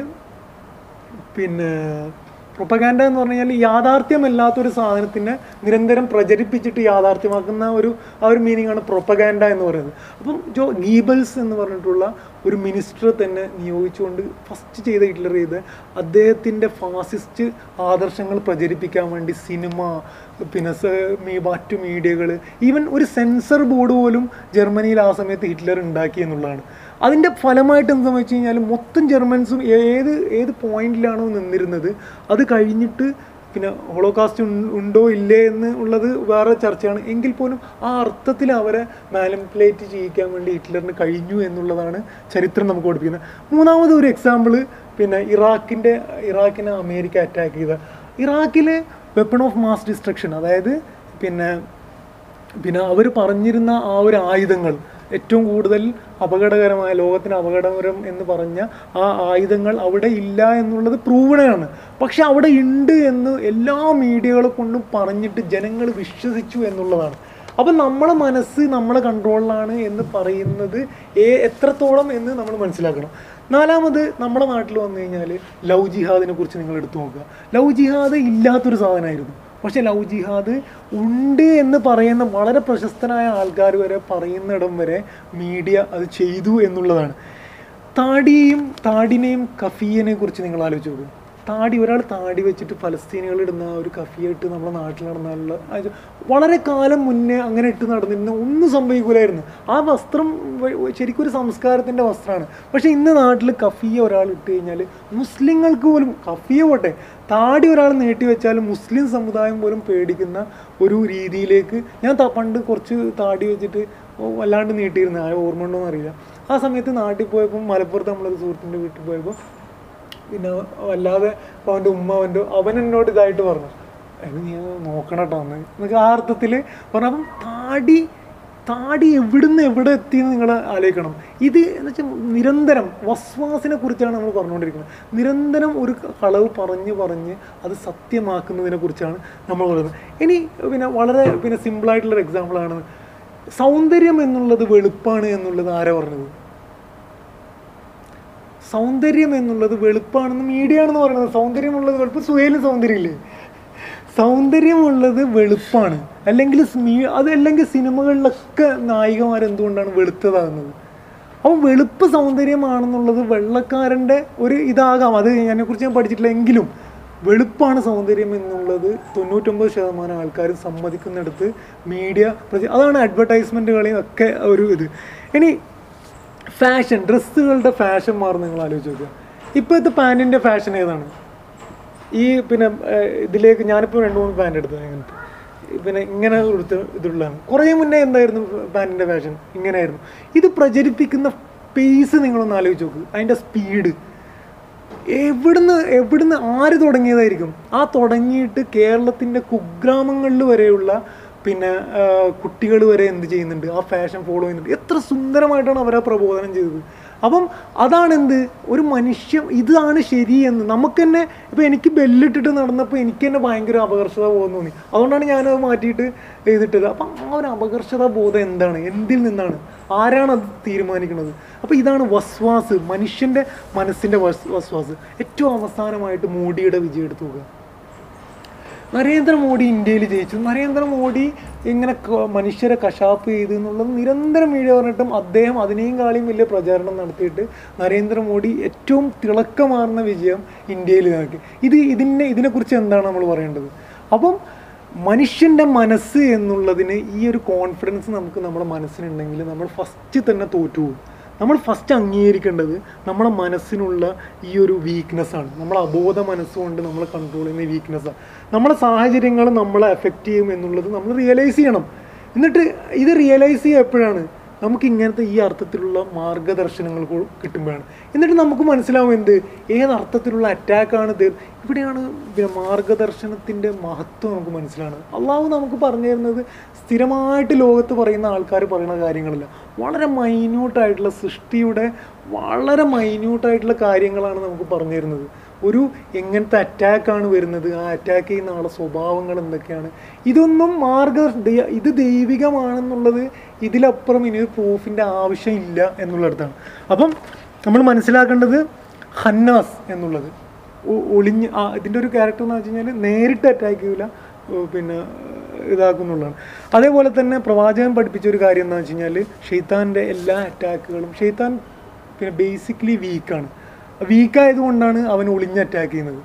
പിന്നെ പ്രൊപ്പഗാൻഡ എന്ന് പറഞ്ഞു കഴിഞ്ഞാൽ യാഥാർത്ഥ്യമല്ലാത്തൊരു സാധനത്തിനെ നിരന്തരം പ്രചരിപ്പിച്ചിട്ട് യാഥാർത്ഥ്യമാക്കുന്ന ഒരു ആ ഒരു മീനിങ് ആണ് പ്രൊപ്പഗാൻഡ എന്ന് പറയുന്നത്. അപ്പം ജോ ഗീബൽസ് എന്ന് പറഞ്ഞിട്ടുള്ള ഒരു മിനിസ്റ്റർ തന്നെ നിയോഗിച്ചുകൊണ്ട് ഫസ്റ്റ് ചെയ്ത ഹിറ്റ്ലർ ചെയ്ത് അദ്ദേഹത്തിന്റെ ഫാസിസ്റ്റ് ആദർശങ്ങൾ പ്രചരിപ്പിക്കാൻ വേണ്ടി സിനിമ പിന്നെ മറ്റു മീഡിയകൾ ഈവൻ ഒരു സെൻസർ ബോർഡ് പോലും ജർമ്മനിയിൽ ആ സമയത്ത് ഹിറ്റ്ലർ ഉണ്ടാക്കി എന്നുള്ളതാണ്. അതിന്റെ ഫലമായിട്ട് എന്താണെന്ന് വെച്ച് കഴിഞ്ഞാൽ മൊത്തം ജർമ്മൻസും ഏത് ഏത് പോയിന്റിലാണോ നിന്നിരുന്നത്? അത് കഴിഞ്ഞിട്ട് പിന്നെ ഹോളോകാസ്റ്റ് ഉണ്ടോ ഇല്ലേ എന്ന് ഉള്ളത് വേറെ ചർച്ചയാണ്. എങ്കിൽ പോലും ആ അർത്ഥത്തിൽ അവരെ മാനിപ്പുലേറ്റ് ചെയ്യിക്കാൻ വേണ്ടി ഹിറ്റ്ലറിന് കഴിഞ്ഞു എന്നുള്ളതാണ് ചരിത്രം നമുക്ക് പഠിപ്പിക്കുന്നത്. മൂന്നാമത് ഒരു എക്സാമ്പിൾ പിന്നെ ഇറാഖിന്റെ ഇറാഖിനെ അമേരിക്ക അറ്റാക്ക് ചെയ്ത. ഇറാഖിലെ വെപ്പൺ ഓഫ് മാസ് ഡിസ്ട്രക്ഷൻ അതായത് പിന്നെ പിന്നെ അവർ പറഞ്ഞിരുന്ന ആ ഒരു ആയുധങ്ങൾ ഏറ്റവും കൂടുതൽ അപകടകരമായ ലോകത്തിന് അപകടകരം എന്ന് പറഞ്ഞ ആ ആയുധങ്ങൾ അവിടെ ഇല്ല എന്നുള്ളത് പ്രൂവണാണ് പക്ഷെ അവിടെ ഉണ്ട് എന്ന് എല്ലാ മീഡിയകളെ കൊണ്ടും പറഞ്ഞിട്ട് ജനങ്ങൾ വിശ്വസിച്ചു എന്നുള്ളതാണ്. അപ്പം നമ്മളെ മനസ്സ് നമ്മളെ കൺട്രോളിലാണ് എന്ന് പറയുന്നത് എത്രത്തോളം എന്ന് നമ്മൾ മനസ്സിലാക്കണം. നാലാമത് നമ്മുടെ നാട്ടിൽ വന്നു കഴിഞ്ഞാൽ ലവ് ജിഹാദിനെ കുറിച്ച് നിങ്ങൾ എടുത്തു നോക്കുക. ലവ് ജിഹാദ് ഇല്ലാത്തൊരു സാധനമായിരുന്നു. പക്ഷെ ലവ് ജിഹാദ് ഉണ്ട് എന്ന് പറയുന്ന വളരെ പ്രശസ്തനായ ആൾക്കാർ വരെ പറയുന്നിടം വരെ മീഡിയ അത് ചെയ്തു എന്നുള്ളതാണ്. താടിയെയും താടിനെയും കഫീയനെ കുറിച്ച് നിങ്ങൾ ആലോചിച്ച് നോക്കും. താടി ഒരാൾ താടി വെച്ചിട്ട് ഫലസ്തീനികൾ ഇടുന്ന ഒരു കഫിയായിട്ട് നമ്മുടെ നാട്ടിൽ നടന്നുള്ള വളരെ കാലം മുന്നേ അങ്ങനെ ഇട്ട് നടന്നിരുന്ന ഒന്നും സംഭവിക്കൂലായിരുന്നു. ആ വസ്ത്രം ശരിക്കും ഒരു സംസ്കാരത്തിന്റെ വസ്ത്രമാണ്. പക്ഷേ ഇന്ന് നാട്ടിൽ കഫിയ ഒരാൾ ഇട്ട് കഴിഞ്ഞാൽ മുസ്ലിങ്ങൾക്ക് പോലും കഫിയ പോട്ടെ. താടി ഒരാൾ നീട്ടി വെച്ചാൽ മുസ്ലിം സമുദായം പോലും പേടിക്കുന്ന ഒരു രീതിയിലേക്ക് ഞാൻ പണ്ട് കുറച്ച് താടി വെച്ചിട്ട് വല്ലാണ്ട് നീട്ടിയിരുന്നു. ആ ഓർമ്മ ഉണ്ടോ എന്നറിയില്ല ആ സമയത്ത് നാട്ടിൽ പോയപ്പോൾ മലപ്പുറത്ത് നമ്മളൊരു സുഹൃത്തിന്റെ വീട്ടിൽ പോയപ്പോൾ പിന്നെ വല്ലാതെ അവന്റെ ഉമ്മ അവന്റെ അവൻ എന്നോട് ഇതായിട്ട് പറഞ്ഞു. നീ നോക്കണം കേട്ടോ എന്ന് എന്നൊക്കെ ആ അർത്ഥത്തിൽ പറഞ്ഞു. അപ്പം താടി താടി എവിടുന്ന് എവിടെ എത്തിയെന്ന് നിങ്ങൾ ആലോചിക്കണം. ഇത് എന്ന് വെച്ചാൽ നിരന്തരം വസ്വാസിനെ കുറിച്ചാണ് നമ്മൾ പറഞ്ഞുകൊണ്ടിരിക്കുന്നത്. നിരന്തരം ഒരു കളവ് പറഞ്ഞ് പറഞ്ഞ് അത് സത്യമാക്കുന്നതിനെ കുറിച്ചാണ് നമ്മൾ പറയുന്നത്. ഇനി പിന്നെ വളരെ പിന്നെ സിമ്പിളായിട്ടുള്ളൊരു എക്സാമ്പിളാണ് സൗന്ദര്യം എന്നുള്ളത് വെളുപ്പാണ് എന്നുള്ളത് ആരാ പറഞ്ഞത്? സൗന്ദര്യം എന്നുള്ളത് വെളുപ്പാണെന്ന് മീഡിയ ആണെന്ന് പറയുന്നത്. സൗന്ദര്യമുള്ളത് വെളുപ്പ് സുഹേലും സൗന്ദര്യമില്ലേ? സൗന്ദര്യമുള്ളത് വെളുപ്പാണ്. അല്ലെങ്കിൽ സ്മീ- അതല്ലെങ്കിൽ സിനിമകളിലൊക്കെ നായികമാർ എന്തുകൊണ്ടാണ് വെളുത്തതാകുന്നത്? അപ്പം വെളുപ്പ് സൗന്ദര്യമാണെന്നുള്ളത് വെള്ളക്കാരന്റെ ഒരു ഇതാകാം. അത് അതിനെക്കുറിച്ച് ഞാൻ പഠിച്ചിട്ടില്ല. എങ്കിലും വെളുപ്പാണ് സൗന്ദര്യം എന്നുള്ളത് തൊണ്ണൂറ്റൊമ്പത് ശതമാനം ആൾക്കാർ സമ്മതിക്കുന്നിടത്ത് മീഡിയ അതാണ് അഡ്വർടൈസ്മെന്റുകളെയും ഒക്കെ ഒരു ഇത്. ഇനി ഫാഷൻ ഡ്രസ്സുകളുടെ ഫാഷൻ മാറും നിങ്ങൾ ആലോചിച്ച് നോക്കുക. ഇപ്പോഴത്തെ പാന്റിന്റെ ഫാഷൻ ഏതാണ്? ഈ പിന്നെ ഇതിലേക്ക് ഞാനിപ്പോൾ രണ്ട് മൂന്ന് പാന്റ് എടുത്തത് ഇങ്ങനത്തെ പിന്നെ ഇങ്ങനെ കൊടുത്ത ഇതുള്ളതാണ്. കുറേ മുന്നേ എന്തായിരുന്നു പാന്റിന്റെ ഫാഷൻ ഇങ്ങനെയായിരുന്നു. ഇത് പ്രചരിപ്പിക്കുന്ന പേസ് നിങ്ങളൊന്ന് ആലോചിച്ച് നോക്ക്. അതിന്റെ സ്പീഡ് എവിടുന്ന് എവിടുന്ന് ആര് തുടങ്ങിയതായിരിക്കും? ആ തുടങ്ങിയിട്ട് കേരളത്തിന്റെ കുഗ്രാമങ്ങളിൽ വരെയുള്ള പിന്നെ കുട്ടികൾ വരെ എന്ത് ചെയ്യുന്നുണ്ട്? ആ ഫാഷൻ ഫോളോ ചെയ്യുന്നുണ്ട്. എത്ര സുന്ദരമായിട്ടാണ് അവരെ പ്രബോധനം ചെയ്തത്. അപ്പം അതാണെന്ത്? ഒരു മനുഷ്യൻ ഇതാണ് ശരിയെന്ന് നമുക്ക് തന്നെ ഇപ്പം എനിക്ക് ബെല്ലിട്ടിട്ട് നടന്നപ്പോൾ എനിക്ക് തന്നെ ഭയങ്കര അപകർഷത ബോധം തോന്നി. അതുകൊണ്ടാണ് ഞാനത് മാറ്റിയിട്ട് ചെയ്തിട്ടത് അപ്പം ആ ഒരു അപകർഷത ബോധം എന്താണ്? എന്തിൽ നിന്നാണ്? ആരാണ് അത് തീരുമാനിക്കുന്നത്? അപ്പോൾ ഇതാണ് വസ്വാസ് മനുഷ്യന്റെ മനസ്സിന്റെ വസ് വസ്വാസ്. ഏറ്റവും അവസാനമായിട്ട് മോഡിയുടെ വിജയം എടുത്തു നോക്കുക. നരേന്ദ്രമോദി ഇന്ത്യയിൽ ജയിച്ചു. നരേന്ദ്രമോദി ഇങ്ങനെ മനുഷ്യരെ കശാപ്പ് ചെയ്തു എന്നുള്ളത് നിരന്തരം വീഡിയോ പറഞ്ഞിട്ടും അദ്ദേഹം അതിനെയും കാളിയും വലിയ പ്രചാരണം നടത്തിയിട്ട് നരേന്ദ്രമോദി ഏറ്റവും തിളക്കമാർന്ന വിജയം ഇന്ത്യയിൽ നൽകി ഇത് ഇതിനെ ഇതിനെക്കുറിച്ച് എന്താണ് നമ്മൾ പറയേണ്ടത്? അപ്പം മനുഷ്യന്റെ മനസ്സ് എന്നുള്ളതിന് ഈ ഒരു കോൺഫിഡൻസ് നമുക്ക് നമ്മുടെ മനസ്സിനുണ്ടെങ്കിൽ നമ്മൾ ഫസ്റ്റ് തന്നെ തോറ്റുപോകും. നമ്മൾ ഫസ്റ്റ് അംഗീകരിക്കേണ്ടത് നമ്മുടെ മനസ്സിനുള്ള ഈ ഒരു വീക്ക്നെസ്സാണ് നമ്മളെ അബോധ മനസ്സുകൊണ്ട് നമ്മൾ കൺട്രോൾ ചെയ്യുന്ന വീക്ക്നെസ്സാണ് നമ്മുടെ സാഹചര്യങ്ങൾ നമ്മളെ എഫക്റ്റ് ചെയ്യും എന്നുള്ളത് നമ്മൾ റിയലൈസ് ചെയ്യണം. എന്നിട്ട് ഇത് റിയലൈസ് ചെയ്യുക എപ്പോഴാണ് നമുക്ക് ഇങ്ങനത്തെ ഈ അർത്ഥത്തിലുള്ള മാർഗദർശനങ്ങൾ കിട്ടുമ്പോഴാണ്. എന്നിട്ട് നമുക്ക് മനസ്സിലാവും എന്ത്? ഏത് അർത്ഥത്തിലുള്ള അറ്റാക്കാണ് ഇത്? ഇവിടെയാണ് പിന്നെ മാർഗദർശനത്തിന്റെ മഹത്വം നമുക്ക് മനസ്സിലാണ്. അള്ളാഹു നമുക്ക് പറഞ്ഞു തരുന്നത് സ്ഥിരമായിട്ട് ലോകത്ത് പറയുന്ന ആൾക്കാർ പറയുന്ന കാര്യങ്ങളല്ല. വളരെ മൈന്യൂട്ടായിട്ടുള്ള സൃഷ്ടിയുടെ വളരെ മൈന്യൂട്ടായിട്ടുള്ള കാര്യങ്ങളാണ് നമുക്ക് പറഞ്ഞു തരുന്നത്. ഒരു എങ്ങനത്തെ അറ്റാക്കാണ് വരുന്നത് ആ അറ്റാക്ക് ചെയ്യുന്ന ആളെ സ്വഭാവങ്ങൾ എന്തൊക്കെയാണ്? ഇതൊന്നും മാർഗ ഇത് ദൈവികമാണെന്നുള്ളത് ഇതിലപ്പുറം ഇനി ഒരു പ്രൂഫിന്റെ ആവശ്യമില്ല എന്നുള്ളിടത്താണ്. അപ്പം നമ്മൾ മനസ്സിലാക്കേണ്ടത് ഹന്നാസ് എന്നുള്ളത്. ഒളിഞ്ഞ് ഇതിന്റെ ഒരു ക്യാരക്ടർ എന്ന് വെച്ച് കഴിഞ്ഞാൽ നേരിട്ട് അറ്റാക്ക് ചെയ്യില്ല പിന്നെ ഇതാക്കുന്നുള്ളതാണ്. അതേപോലെ തന്നെ പ്രവാചകൻ പഠിപ്പിച്ച ഒരു കാര്യം എന്താ വെച്ച് കഴിഞ്ഞാൽ ഷെയ്ത്താന്റെ എല്ലാ അറ്റാക്കുകളും ഷെയ്ത്താൻ പിന്നെ ബേസിക്കലി വീക്കാണ് വീക്കായതുകൊണ്ടാണ് അവൻ ഒളിഞ്ഞ് അറ്റാക്ക് ചെയ്യുന്നത്.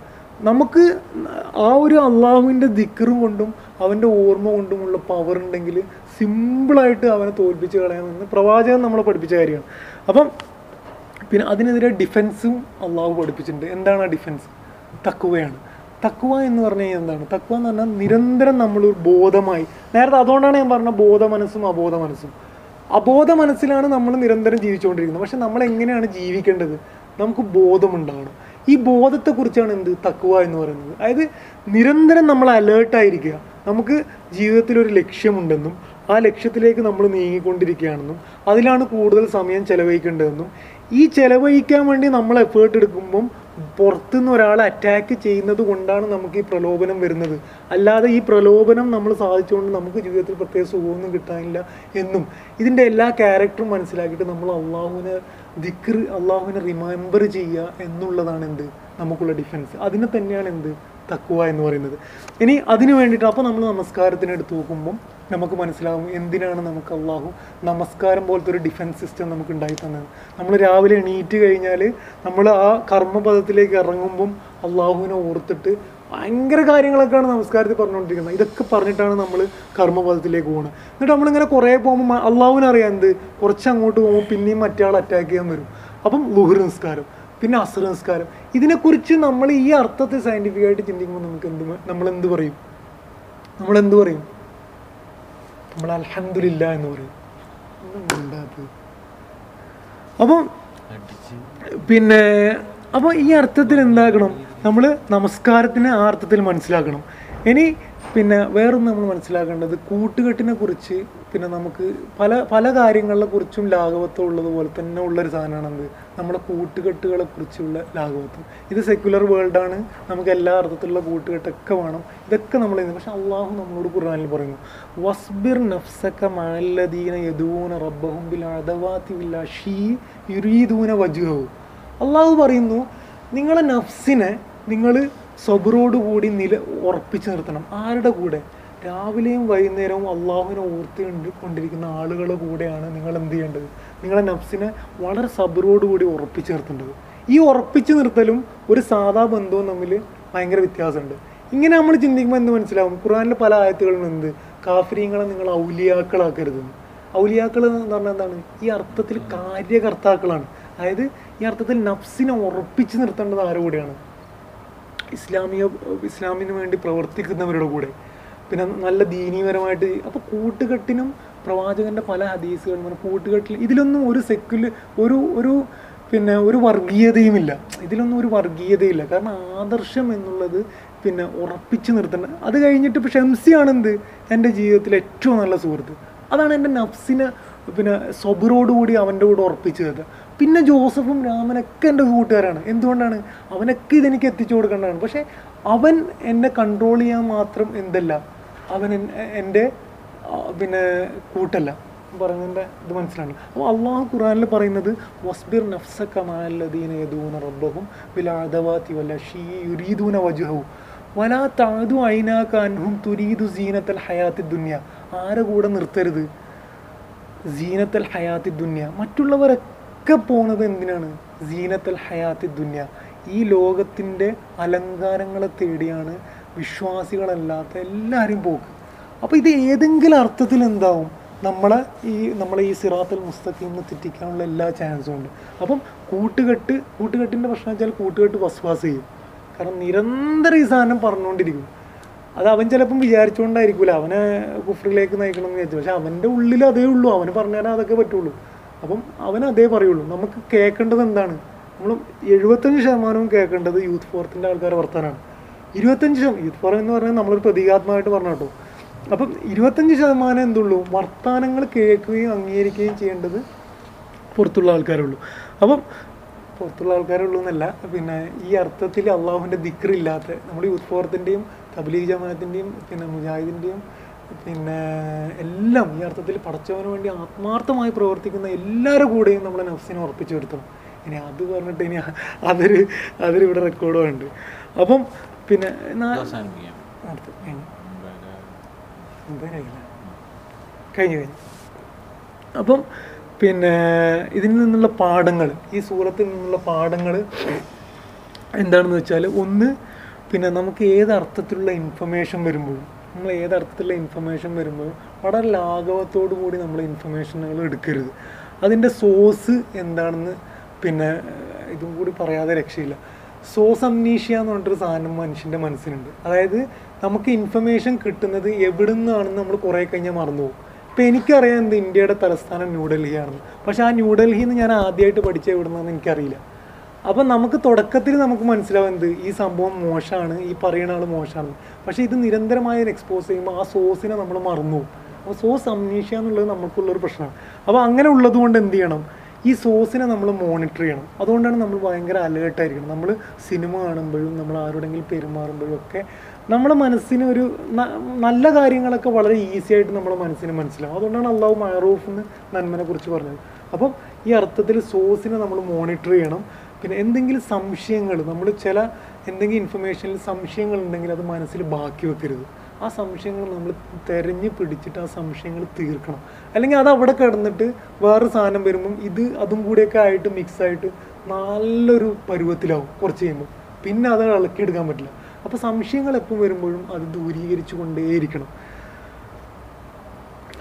നമുക്ക് ആ ഒരു അള്ളാഹുവിന്റെ ദിക്കറും കൊണ്ടും അവന്റെ ഓർമ്മ കൊണ്ടുമുള്ള പവർ ഉണ്ടെങ്കിൽ സിമ്പിളായിട്ട് അവനെ തോൽപ്പിച്ച് കളയാമെന്ന് പ്രവാചകൻ നമ്മളെ പഠിപ്പിച്ച കാര്യമാണ്. അപ്പം പിന്നെ അതിനെതിരെ ഡിഫെൻസും അള്ളാഹു പഠിപ്പിച്ചിട്ടുണ്ട്. എന്താണ് ആ ഡിഫെൻസ് തക്കുവയാണ് തക്കുവ എന്ന് പറഞ്ഞു കഴിഞ്ഞാൽ എന്താണ്? തക്കുവ എന്ന് പറഞ്ഞാൽ നിരന്തരം നമ്മൾ ബോധമായി. നേരത്തെ അതുകൊണ്ടാണ് ഞാൻ പറഞ്ഞ ബോധ മനസ്സും അബോധ മനസ്സും അബോധ മനസ്സിലാണ് നമ്മൾ നിരന്തരം ജീവിച്ചുകൊണ്ടിരിക്കുന്നത്. പക്ഷെ നമ്മൾ എങ്ങനെയാണ് ജീവിക്കേണ്ടത്? നമുക്ക് ബോധമുണ്ടാവണം. ഈ ബോധത്തെക്കുറിച്ചാണ് എന്ത്? തക്കുവ എന്ന് പറയുന്നത്. അതായത് നിരന്തരം നമ്മൾ അലേർട്ടായിരിക്കുക നമുക്ക് ജീവിതത്തിൽ ഒരു ലക്ഷ്യമുണ്ടെന്നും ആ ലക്ഷ്യത്തിലേക്ക് നമ്മൾ നീങ്ങിക്കൊണ്ടിരിക്കുകയാണെന്നും അതിലാണ് കൂടുതൽ സമയം ചെലവഴിക്കേണ്ടതെന്നും ഈ ചെലവഴിക്കാൻ വേണ്ടി നമ്മൾ എഫേർട്ട് എടുക്കുമ്പം പുറത്തുനിന്ന് ഒരാളെ അറ്റാക്ക് ചെയ്യുന്നത് കൊണ്ടാണ് നമുക്ക് ഈ പ്രലോഭനം വരുന്നത്. അല്ലാതെ ഈ പ്രലോഭനം നമ്മൾ സാധിച്ചുകൊണ്ട് നമുക്ക് ജീവിതത്തിൽ പ്രത്യേക സുഖമൊന്നും കിട്ടാനില്ല എന്നും ഇതിന്റെ എല്ലാ ക്യാരക്ടറും മനസ്സിലാക്കിയിട്ട് നമ്മൾ അള്ളാഹുവിനെ ദിക്ർ അള്ളാഹുവിനെ റിമെമ്പർ ചെയ്യുക എന്നുള്ളതാണ് എന്ത്? നമുക്കുള്ള ഡിഫൻസ് അതിനെ തന്നെയാണ് എന്ത്? തക്കുവ എന്ന് പറയുന്നത്. ഇനി അതിന് വേണ്ടിയിട്ട് അപ്പോൾ നമ്മൾ നമസ്കാരത്തിന് എടുത്ത് നോക്കുമ്പം നമുക്ക് മനസ്സിലാവും എന്തിനാണ് നമുക്ക് അള്ളാഹു നമസ്കാരം പോലത്തെ ഒരു ഡിഫൻസ് സിസ്റ്റം നമുക്ക് ഉണ്ടായി തന്നത്. നമ്മൾ രാവിലെ എണീറ്റ് കഴിഞ്ഞാൽ നമ്മൾ ആ കർമ്മപദത്തിലേക്ക് ഇറങ്ങുമ്പം അള്ളാഹുവിനെ ഓർത്തിട്ട് ഭയങ്കര കാര്യങ്ങളൊക്കെയാണ് നമസ്കാരത്തിൽ പറഞ്ഞുകൊണ്ടിരിക്കുന്നത്. ഇതൊക്കെ പറഞ്ഞിട്ടാണ് നമ്മൾ കർമ്മപദത്തിലേക്ക് പോകുന്നത് എന്നിട്ട് നമ്മളിങ്ങനെ കുറേ പോകുമ്പോൾ അള്ളാഹുവിനറിയാം എന്ത്? കുറച്ച് അങ്ങോട്ട് പോകുമ്പോൾ പിന്നെയും മറ്റേ അറ്റാക്ക് ചെയ്യാൻ വരും. അപ്പം ലുഹുർ നിസ്കാരം. പിന്നെ അസുര നിസ്കാരം ഇതിനെക്കുറിച്ച് നമ്മൾ ഈ അർത്ഥത്തെ സയന്റിഫിക് ആയിട്ട് ചിന്തിക്കുമ്പോൾ നമുക്ക് എന്ത് എന്ത് പറയും? നമ്മൾ എന്ത് പറയും? നമ്മൾ അൽഹംദുലില്ല എന്ന് പറയും. അപ്പം പിന്നെ അപ്പോൾ ഈ അർത്ഥത്തിൽ എന്താക്കണം നമ്മൾ നമസ്കാരത്തിനെ ആ അർത്ഥത്തിൽ മനസ്സിലാക്കണം. ഇനി പിന്നെ വേറൊന്നും നമ്മൾ മനസ്സിലാക്കേണ്ടത് കൂട്ടുകെട്ടിനെ കുറിച്ച് പിന്നെ നമുക്ക് പല പല കാര്യങ്ങളെ കുറിച്ചും ലാഘവത്വം ഉള്ളതുപോലെ തന്നെ ഉള്ളൊരു സാധനമാണ് എന്ത്? നമ്മുടെ കൂട്ടുകെട്ടുകളെ കുറിച്ചുള്ള ലാഘവത്വം. ഇത് സെക്യുലർ വേൾഡാണ് നമുക്ക് എല്ലാ അർത്ഥത്തിലുള്ള കൂട്ടുകെട്ടൊക്കെ വേണം. ഇതൊക്കെ നമ്മൾ പക്ഷെ അള്ളാഹു നമ്മളോട് ഖുർആനിൽ പറയുന്നു വസ്ബിർ നഫ്സക്ക മഴല്ലദീന യദൂന റബ്ബഹും ബിൽ അഷീ യുരീദൂന വജ്ഹഹു. അള്ളാഹു പറയുന്നു നിങ്ങളെ നഫ്സിനെ നിങ്ങൾ സബറോടുകൂടി നില ഉറപ്പിച്ചു നിർത്തണം. ആരുടെ കൂടെ? രാവിലെയും വൈകുന്നേരവും അള്ളാഹുവിനെ ഓർത്ത് കണ്ട് കൊണ്ടിരിക്കുന്ന ആളുകളുടെ കൂടെയാണ് നിങ്ങൾ എന്ത് ചെയ്യേണ്ടത്? നിങ്ങളെ നഫ്സിനെ വളരെ സബറോടുകൂടി ഉറപ്പിച്ചു നിർത്തേണ്ടത്. ഈ ഉറപ്പിച്ചു നിർത്തലും ഒരു സാധാ ബന്ധവും തമ്മിൽ ഭയങ്കര വ്യത്യാസമുണ്ട്. ഇങ്ങനെ നമ്മൾ ചിന്തിക്കുമ്പോൾ എന്ത് മനസ്സിലാവും? ഖുറാനിലെ പല ആയത്തുകളിലും എന്ത്? കാഫര്യങ്ങളെ നിങ്ങൾ ഔലിയാക്കളാക്കരുത്. ഔലിയാക്കൾ എന്ന് പറഞ്ഞാൽ എന്താണ്? ഈ അർത്ഥത്തിൽ കാര്യകർത്താക്കളാണ്. അതായത് ഈ അർത്ഥത്തിൽ നഫ്സിനെ ഉറപ്പിച്ചു നിർത്തേണ്ടത് ആരുടെ കൂടെയാണ്? ഇസ്ലാമിക ഇസ്ലാമിന് വേണ്ടി പ്രവർത്തിക്കുന്നവരുടെ കൂടെ. പിന്നെ നല്ല ദീനീപരമായിട്ട് അപ്പോൾ കൂട്ടുകെട്ടിനും പ്രവാചകന്റെ പല ഹദീസുകളും പറഞ്ഞു കൂട്ടുകെട്ടിൽ ഇതിലൊന്നും ഒരു സെക്കുലർ ഒരു ഒരു പിന്നെ ഒരു വർഗീയതയുമില്ല ഇതിലൊന്നും ഒരു വർഗീയതയില്ല കാരണം ആദർശം എന്നുള്ളത് പിന്നെ ഉറപ്പിച്ചു നിർത്തേണ്ട. അത് കഴിഞ്ഞിട്ട് ഇപ്പോൾ ഷംസിയാണ് എന്ത് എന്റെ ജീവിതത്തിലെ ഏറ്റവും നല്ല സുഹൃത്ത്. അതാണ് എന്റെ നഫ്സിനെ പിന്നെ സ്വബറോടുകൂടി അവന്റെ കൂടെ ഉറപ്പിച്ചു തരുക പിന്നെ ജോസഫും രാമനൊക്കെ എന്റെ കൂട്ടുകാരാണ്. എന്തുകൊണ്ടാണ്? അവനൊക്കെ ഇതെനിക്ക് എത്തിച്ചു കൊടുക്കേണ്ടതാണ്. പക്ഷേ അവൻ എന്നെ കൺട്രോൾ ചെയ്യാൻ മാത്രം എന്തല്ല. അവൻ എൻ- എന്റെ പിന്നെ കൂട്ടല്ല. പറയുന്നതിന്റെ ഇത് മനസ്സിലാണ്. അപ്പോൾ അള്ളാഹു ഖുറാനിൽ പറയുന്നത് വസ്ബിർ നഫ്സക മഅല്ലദീന യദൂന റബ്ബഹും ബിലാദവാത്തി വല്ല ഷീ യുരീദൂന വജുഹവും വലാ താതു ഐനാക അൻഹും തുരീദു സീനത്തൽ ഹയാത്തി ദുന്യ. ആരെ കൂടെ നിർത്തരുത്? സീനത്തൽ ഹയാത്തി ദുന്യ. മറ്റുള്ളവരൊക്കെ പോണത് എന്തിനാണ്? സീനത്തൽ ഹയാത്തി ദുന്യ. ഈ ലോകത്തിന്റെ അലങ്കാരങ്ങളെ തേടിയാണ് വിശ്വാസികളല്ലാത്ത എല്ലാവരും പോക്ക് അപ്പോൾ ഇത് ഏതെങ്കിലും അർത്ഥത്തിൽ എന്താവും? നമ്മളെ ഈ നമ്മളെ ഈ സിറാത്തുൽ മുസ്തഖീമിനെ തെറ്റിക്കാനുള്ള എല്ലാ ചാൻസും ഉണ്ട്. അപ്പം കൂട്ടുകെട്ട് കൂട്ടുകെട്ടിന്റെ പ്രശ്നം വെച്ചാൽ കൂട്ടുകെട്ട് വസ്വാസ് ചെയ്യും. കാരണം നിരന്തരം ഈ സാധനം പറഞ്ഞുകൊണ്ടിരിക്കും. അത് അവൻ ചിലപ്പം വിചാരിച്ചുകൊണ്ടായിരിക്കില്ല അവനെ കുഫറിലേക്ക് നയിക്കണം എന്ന് വിചാരിച്ചു. പക്ഷെ അവന്റെ ഉള്ളിൽ അതേ ഉള്ളൂ. അവന് പറഞ്ഞാലേ അതൊക്കെ പറ്റുള്ളൂ. അപ്പം അവൻ അതേ പറയുള്ളൂ. നമുക്ക് കേൾക്കേണ്ടത് എന്താണ്? നമ്മൾ എഴുപത്തഞ്ച് ശതമാനവും കേൾക്കേണ്ടത് യൂത്ത് ഫോറത്തിന്റെ ആൾക്കാരെ വർത്താനാണ്. ഇരുപത്തഞ്ച് ശതമാനം ഫോറം എന്ന് പറഞ്ഞാൽ നമ്മളൊരു പ്രതീകാത്മകമായിട്ട് പറഞ്ഞു കേട്ടോ. അപ്പം ഇരുപത്തഞ്ച് ശതമാനം എന്തുള്ളൂ? വർത്തമാനങ്ങൾ കേൾക്കുകയും അംഗീകരിക്കുകയും ചെയ്യേണ്ടത് പുറത്തുള്ള ആൾക്കാരുള്ളൂ അപ്പം പുറത്തുള്ള ആൾക്കാരുള്ളൂ എന്നല്ല പിന്നെ ഈ അർത്ഥത്തിൽ അള്ളാഹുവിന്റെ ദിക്റില്ലാത്ത നമ്മൾ യൂത്ത് ഫോറത്തിന്റെയും തബ്ലീഗ് ജമാഅത്തിന്റെയും പിന്നെ മുജാഹിദിന്റെയും പിന്നെ എല്ലാം ഈ അർത്ഥത്തിൽ പടച്ചവന് വേണ്ടി ആത്മാർത്ഥമായി പ്രവർത്തിക്കുന്ന എല്ലാവരുടെ കൂടെയും നമ്മളെ നഫ്സിനെ ഉറപ്പിച്ചു കൊടുത്തണം ഇനി അത് പറഞ്ഞിട്ട് ഇനി അതൊരു അതൊരു ഇവിടെ റെക്കോർഡുണ്ട് അപ്പം പിന്നെ കഴിഞ്ഞു. കഴിഞ്ഞു അപ്പം പിന്നെ ഇതിൽ നിന്നുള്ള പാഠങ്ങൾ ഈ സൂറത്തിൽ നിന്നുള്ള പാഠങ്ങൾ എന്താണെന്ന് വെച്ചാൽ ഒന്ന് പിന്നെ നമുക്ക് ഏത് അർത്ഥത്തിലുള്ള ഇൻഫർമേഷൻ വരുമ്പോഴും നമ്മൾ ഏത് അർത്ഥത്തിലുള്ള ഇൻഫർമേഷൻ വരുമ്പോഴും വളരെ ലാഘവത്തോടു കൂടി നമ്മൾ ഇൻഫർമേഷനുകൾ എടുക്കരുത്. അതിന്റെ സോഴ്സ് എന്താണെന്ന് പിന്നെ ഇതും കൂടി പറയാതെ രക്ഷയില്ല. സോസ് എന്ന് പറഞ്ഞിട്ടൊരു സാധനം മനുഷ്യന്റെ മനസ്സിനുണ്ട് അതായത് നമുക്ക് ഇൻഫർമേഷൻ കിട്ടുന്നത് എവിടെ നിന്നാണെന്ന് നമ്മൾ കുറേ കഴിഞ്ഞാൽ മറന്നു പോകും. ഇപ്പം എനിക്കറിയാം എന്ത് ഇന്ത്യയുടെ തലസ്ഥാനം ന്യൂഡൽഹിയാണെന്ന് പക്ഷെ ആ ന്യൂഡൽഹിയിൽ നിന്ന് ഞാൻ ആദ്യമായിട്ട് പഠിച്ച എവിടെ നിന്നാണെന്ന് എനിക്കറിയില്ല. അപ്പം നമുക്ക് തുടക്കത്തിൽ നമുക്ക് മനസ്സിലാവും എന്ത്? ഈ സംഭവം മോശമാണ് ഈ പറയുന്ന ആൾ മോശമാണ്. പക്ഷേ ഇത് നിരന്തരമായി എക്സ്പോസ് ചെയ്യുമ്പോൾ ആ സോസിനെ നമ്മൾ മറന്നു അപ്പോൾ സോസ് അംനീഷ്യ എന്നുള്ളത് നമുക്കുള്ളൊരു പ്രശ്നമാണ്. അപ്പോൾ അങ്ങനെ ഉള്ളതുകൊണ്ട് എന്ത് ചെയ്യണം? ഈ സോഴ്സിനെ നമ്മൾ മോണിറ്റർ ചെയ്യണം. അതുകൊണ്ടാണ് നമ്മൾ ഭയങ്കര അലേർട്ടായിരിക്കണം നമ്മൾ സിനിമ കാണുമ്പോഴും നമ്മൾ ആരോടെങ്കിലും പെരുമാറുമ്പോഴും ഒക്കെ നമ്മുടെ മനസ്സിന് ഒരു നല്ല കാര്യങ്ങളൊക്കെ വളരെ ഈസി ആയിട്ട് നമ്മുടെ മനസ്സിന് മനസ്സിലാവും. അതുകൊണ്ടാണ് അള്ളാഹു മഹറൂഫ് എന്ന് നന്മനെ കുറിച്ച് പറഞ്ഞത്. അപ്പം ഈ അർത്ഥത്തിൽ സോഴ്സിനെ നമ്മൾ മോണിറ്റർ ചെയ്യണം. പിന്നെ എന്തെങ്കിലും സംശയങ്ങൾ നമ്മൾ ചില എന്തെങ്കിലും ഇൻഫർമേഷനിൽ സംശയങ്ങൾ ഉണ്ടെങ്കിൽ അത് മനസ്സിൽ ബാക്കി വെക്കരുത്. ആ സംശയങ്ങൾ നമ്മൾ തെരഞ്ഞു പിടിച്ചിട്ട് ആ സംശയങ്ങൾ തീർക്കണം. അല്ലെങ്കിൽ അത് അവിടെ കിടന്നിട്ട് വേറെ സാധനം വരുമ്പം ഇത് അതും കൂടെയൊക്കെ ആയിട്ട് മിക്സായിട്ട് നല്ലൊരു പരുവത്തിലാവും കുറച്ച് കഴിയുമ്പോൾ പിന്നെ അത് ഇളക്കിയെടുക്കാൻ പറ്റില്ല. അപ്പോൾ സംശയങ്ങൾ എപ്പം വരുമ്പോഴും അത് ദൂരീകരിച്ചു കൊണ്ടേയിരിക്കണം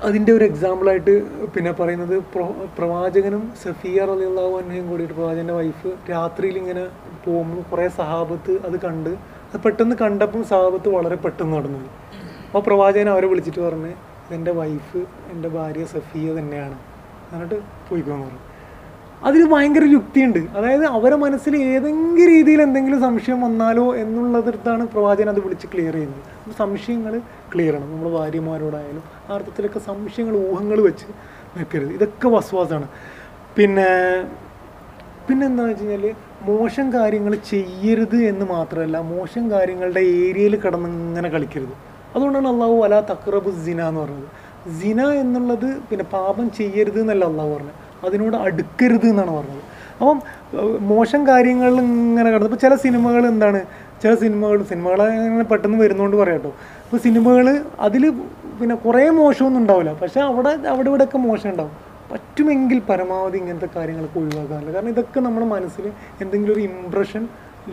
അതിന്റെ ഒരു എക്സാമ്പിളായിട്ട് പിന്നെ പറയുന്നത് പ്രൊ പ്രവാചകനും സഫിയ റളിയല്ലാഹു അന്നയും കൂടിയിട്ട് പ്രവാചകന്റെ വൈഫ് രാത്രിയിൽ ഇങ്ങനെ പോകുമ്പോൾ കുറേ സഹാബത്ത് അത് കണ്ട് അത് പെട്ടെന്ന് കണ്ടപ്പോൾ സഹാബത്ത് വളരെ പെട്ടെന്ന് നടന്നു. അപ്പോൾ പ്രവാചകൻ അവരെ വിളിച്ചിട്ട് പറഞ്ഞ് ഇതെന്റെ വൈഫ് എന്റെ ഭാര്യ സഫിയ തന്നെയാണ്. എന്നിട്ട് പോയിക്കോന്ന് പറഞ്ഞു. അതിൽ ഭയങ്കര യുക്തിയുണ്ട്. അതായത് അവരെ മനസ്സിൽ ഏതെങ്കിലും രീതിയിൽ എന്തെങ്കിലും സംശയം വന്നാലോ എന്നുള്ളതിടത്താണ് പ്രവാചകൻ അത് വിളിച്ച് ക്ലിയർ ചെയ്യുന്നത്. അപ്പോൾ സംശയങ്ങൾ ക്ലിയർ ആണ് നമ്മൾ ഭാര്യമാരോടായാലും ആ അർത്ഥത്തിലൊക്കെ സംശയങ്ങൾ ഊഹങ്ങൾ വെച്ച് നിൽക്കരുത്. ഇതൊക്കെ വസ്വാസാണ്. പിന്നെ പിന്നെ എന്താ വെച്ച് കഴിഞ്ഞാൽ മോശം കാര്യങ്ങൾ ചെയ്യരുത് എന്ന് മാത്രമല്ല മോശം കാര്യങ്ങളുടെ ഏരിയയിൽ കിടന്നിങ്ങനെ കളിക്കരുത്. അതുകൊണ്ടാണ് അള്ളാഹു അല തക്രബു സിന എന്ന് പറഞ്ഞത്. സിന എന്നുള്ളത് പിന്നെ പാപം ചെയ്യരുത് എന്നല്ല അള്ളാഹു പറഞ്ഞത്. അതിനോട് അടുക്കരുത് എന്നാണ് പറഞ്ഞത്. അപ്പം മോശം കാര്യങ്ങൾ ഇങ്ങനെ കിടന്നു. ഇപ്പോൾ ചില സിനിമകൾ എന്താണ്? ചില സിനിമകൾ സിനിമകൾ അങ്ങനെ പെട്ടെന്ന് വരുന്നതുകൊണ്ട് പറയാട്ടോ. കേട്ടോ ഇപ്പോൾ സിനിമകൾ അതിൽ പിന്നെ കുറേ മോശമൊന്നും ഉണ്ടാവില്ല. പക്ഷേ അവിടെ അവിടെ ഇവിടെയൊക്കെ മോശം ഉണ്ടാവും. പറ്റുമെങ്കിൽ പരമാവധി ഇങ്ങനത്തെ കാര്യങ്ങളൊക്കെ ഒഴിവാക്കാറില്ല. കാരണം ഇതൊക്കെ നമ്മുടെ മനസ്സിൽ എന്തെങ്കിലും ഒരു ഇമ്പ്രഷൻ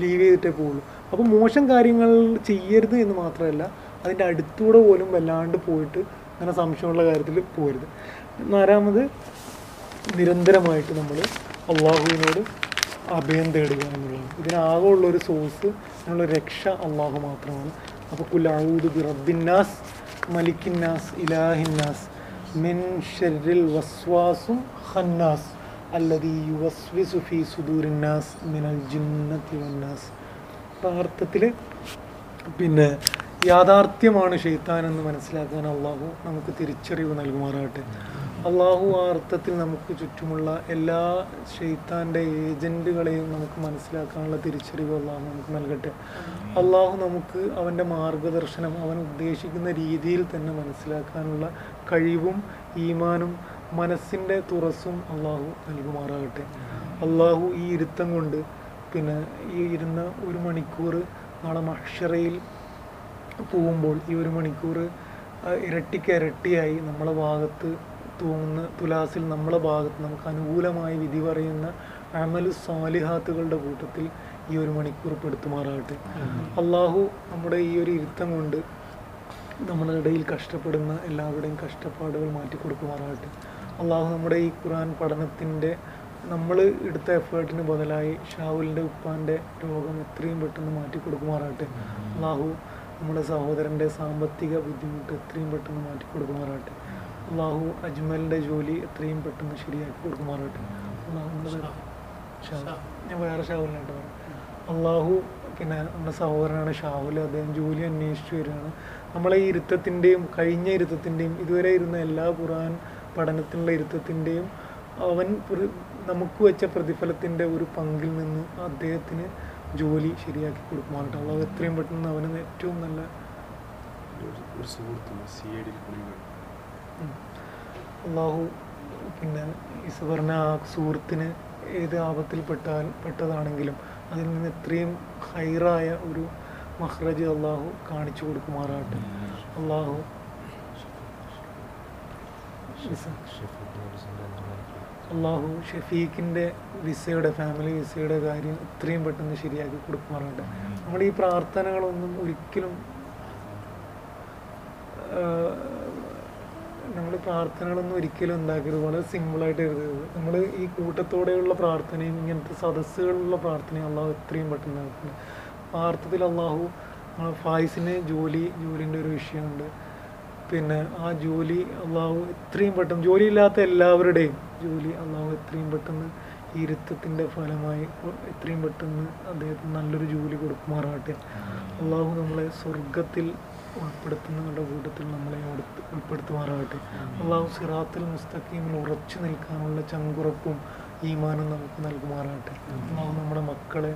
ലീവ് ചെയ്തിട്ടേ പോവുള്ളൂ. അപ്പോൾ മോശം കാര്യങ്ങൾ ചെയ്യരുത് എന്ന് മാത്രമല്ല അതിന്റെ അടുത്തൂടെ പോലും വല്ലാണ്ട് പോയിട്ട് അങ്ങനെ സംശയമുള്ള കാര്യത്തിൽ പോരുത്. നാലാമത് നിരന്തരമായിട്ട് നമ്മൾ അള്ളാഹുവിനോട് അഭയം തേടുക എന്നുള്ളതാണ്. ഇതിനാകെ ഉള്ളൊരു സോഴ്സ് അതിനുള്ള രക്ഷ അള്ളാഹു മാത്രമാണ്. അപ്പോൾ കുലാവൂദ് ബി റബ്ബിന്നാസ് മലിക്കിന്നാസ് ഇലാഹിന്നാസ് മിൻ ഷെറിൽ വസ്വാസും ഹന്നാസ് അല്ലതി യുവസ്വിസു സുഫി സുദൂരിന്നാസ് മിനൽ ജിന്നത്തി വന്നാസ്. അപ്പം അർത്ഥത്തിൽ പിന്നെ യാഥാർത്ഥ്യമാണ് ഷെയ്ത്താൻ എന്ന് മനസ്സിലാക്കാൻ അള്ളാഹു നമുക്ക് തിരിച്ചറിവ് നൽകുമാറാകട്ടെ. അള്ളാഹു ആ അർത്ഥത്തിൽ നമുക്ക് ചുറ്റുമുള്ള എല്ലാ ഷെയ്ത്താന്റെ ഏജന്റുകളെയും നമുക്ക് മനസ്സിലാക്കാനുള്ള തിരിച്ചറിവ് അള്ളാഹു നമുക്ക് നൽകട്ടെ. അള്ളാഹു നമുക്ക് അവന്റെ മാർഗദർശനം അവൻ ഉദ്ദേശിക്കുന്ന രീതിയിൽ തന്നെ മനസ്സിലാക്കാനുള്ള കഴിവും ഈമാനും മനസ്സിന്റെ തുറസും അള്ളാഹു നൽകുമാറാകട്ടെ. അള്ളാഹു ഈ ഇരുത്തം കൊണ്ട് പിന്നെ ഈ ഇരുന്ന ഒരു മണിക്കൂർ നാളെ മക്ഷറയിൽ പോകുമ്പോൾ ഈ ഒരു മണിക്കൂർ ആ, ഇരട്ടിക്ക് ഇരട്ടിയായി നമ്മളെ ഭാഗത്ത് തൂങ്ങുന്ന തുലാസിൽ നമ്മളെ ഭാഗത്ത് നമുക്ക് അനുകൂലമായി വിധി പറയുന്ന അമലു സാലിഹാത്തുകളുടെ കൂട്ടത്തിൽ ഈ ഒരു മണിക്കൂർ പെടുത്തുമാറാകട്ടെ. അള്ളാഹു നമ്മുടെ ഈ ഒരു ഇരുത്തം കൊണ്ട് നമ്മുടെ ഇടയിൽ കഷ്ടപ്പെടുന്ന എല്ലാവരുടെയും കഷ്ടപ്പാടുകൾ മാറ്റി കൊടുക്കുമാറാകട്ടെ. അള്ളാഹു നമ്മുടെ ഈ ഖുർആൻ പഠനത്തിന്റെ നമ്മൾ എടുത്ത എഫേർട്ടിന് ബദലായി ഷാവുലിന്റെ ഉപ്പാന്റെ രോഗം എത്രയും പെട്ടെന്ന് മാറ്റി കൊടുക്കുമാറാകട്ടെ. അള്ളാഹു നമ്മുടെ സഹോദരന്റെ സാമ്പത്തിക ബുദ്ധിമുട്ട് എത്രയും പെട്ടെന്ന് മാറ്റി കൊടുക്കുമാറാകട്ടെ. അള്ളാഹു അജ്മലിന്റെ ജോലി എത്രയും പെട്ടെന്ന് ശരിയാക്കി കൊടുക്കുമാറാകട്ടെ. ഞാൻ വേറെ ഷാഹുലിനായിട്ട് പറയാം. അള്ളാഹു പിന്നെ നമ്മുടെ സഹോദരനാണ് ഷാഹുൽ അദ്ദേഹം ജോലി അന്വേഷിച്ചു വരികയാണ് നമ്മളെ ഈ ഇരുത്തത്തിന്റെയും കഴിഞ്ഞ ഇരുത്തത്തിന്റെയും ഇതുവരെ ഇരുന്ന എല്ലാ ഖുറാൻ പഠനത്തിനുള്ള ഇരുത്തത്തിന്റെയും അവൻ നമുക്ക് വെച്ച പ്രതിഫലത്തിന്റെ ഒരു പങ്കിൽ നിന്ന് അദ്ദേഹത്തിന് ജോലി ശരിയാക്കി കൊടുക്കുമാറട്ടെ അള്ളാഹു എത്രയും പെട്ടെന്ന് അവന് ഏറ്റവും നല്ല ഒരു സുഹൃത്തും അള്ളാഹു പിന്നെ ഈസ പറഞ്ഞ ആ സുഹൃത്തിന് ഏത് ആപത്തിൽ പെട്ടാൽ പെട്ടതാണെങ്കിലും അതിൽ നിന്ന് എത്രയും ഹൈറായ ഒരു മഹ്റജ് അള്ളാഹു കാണിച്ചു കൊടുക്കുമാറാകട്ടെ അള്ളാഹു അള്ളാഹു ഷഫീഖിന്റെ വിസയുടെ ഫാമിലി വിസയുടെ കാര്യം ഇത്രയും പെട്ടെന്ന് ശരിയാക്കി കൊടുക്കുമാറാകട്ടെ നമ്മുടെ ഈ പ്രാർത്ഥനകളൊന്നും ഒരിക്കലും നമ്മൾ പ്രാർത്ഥനകളൊന്നും ഒരിക്കലും ഉണ്ടാക്കരുത്. വളരെ സിമ്പിളായിട്ട് എഴുതരുത്. നമ്മൾ ഈ കൂട്ടത്തോടെയുള്ള പ്രാർത്ഥനയും ഇങ്ങനത്തെ സദസ്സുകളിലുള്ള പ്രാർത്ഥനയും അള്ളാഹു എത്രയും പെട്ടെന്ന് നടക്കുന്നത് പാർത്ഥത്തിൽ അള്ളാഹു ഫായിസിന് ജോലി ജോലിന്റെ ഒരു വിഷയമുണ്ട്. പിന്നെ ആ ജോലി അള്ളാഹു എത്രയും പെട്ടെന്ന് ജോലിയില്ലാത്ത എല്ലാവരുടെയും ജോലി അള്ളാഹു എത്രയും പെട്ടെന്ന് ഈ ഇരുത്തത്തിന്റെ ഫലമായി എത്രയും പെട്ടെന്ന് അദ്ദേഹത്തിന് നല്ലൊരു ജോലി കൊടുക്കുമാറാകട്ടെ. അള്ളാഹു നമ്മളെ സ്വർഗത്തിൽ ഉൾപ്പെടുത്തുന്നവരുടെ കൂട്ടത്തിൽ നമ്മളെ ഉൾപ്പെടുത്തുമാറാകട്ടെ. അള്ളാഹു സിറാത്തിൽ മുസ്തഖീമിൽ ഉറച്ചു നിൽക്കാനുള്ള ചങ്കുറപ്പും ഈമാനും നമുക്ക് നൽകുമാറാകട്ടെ. അള്ളാഹു നമ്മുടെ മക്കളെ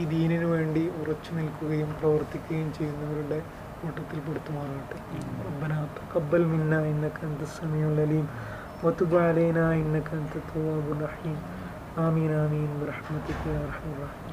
ഈ ദീനിന് വേണ്ടി ഉറച്ചു നിൽക്കുകയും പ്രവർത്തിക്കുകയും ചെയ്യുന്നവരുടെ കൂട്ടത്തിൽ പെടുത്തുമാറാകട്ടെ. റബ്ബന തഖബ്ബൽ മിന്ന ഇന്നക അൻത അലീം. وتب علينا إنك أنت التواب الرحيم. آمين آمين. برحمتك يا أرحم الراحمين.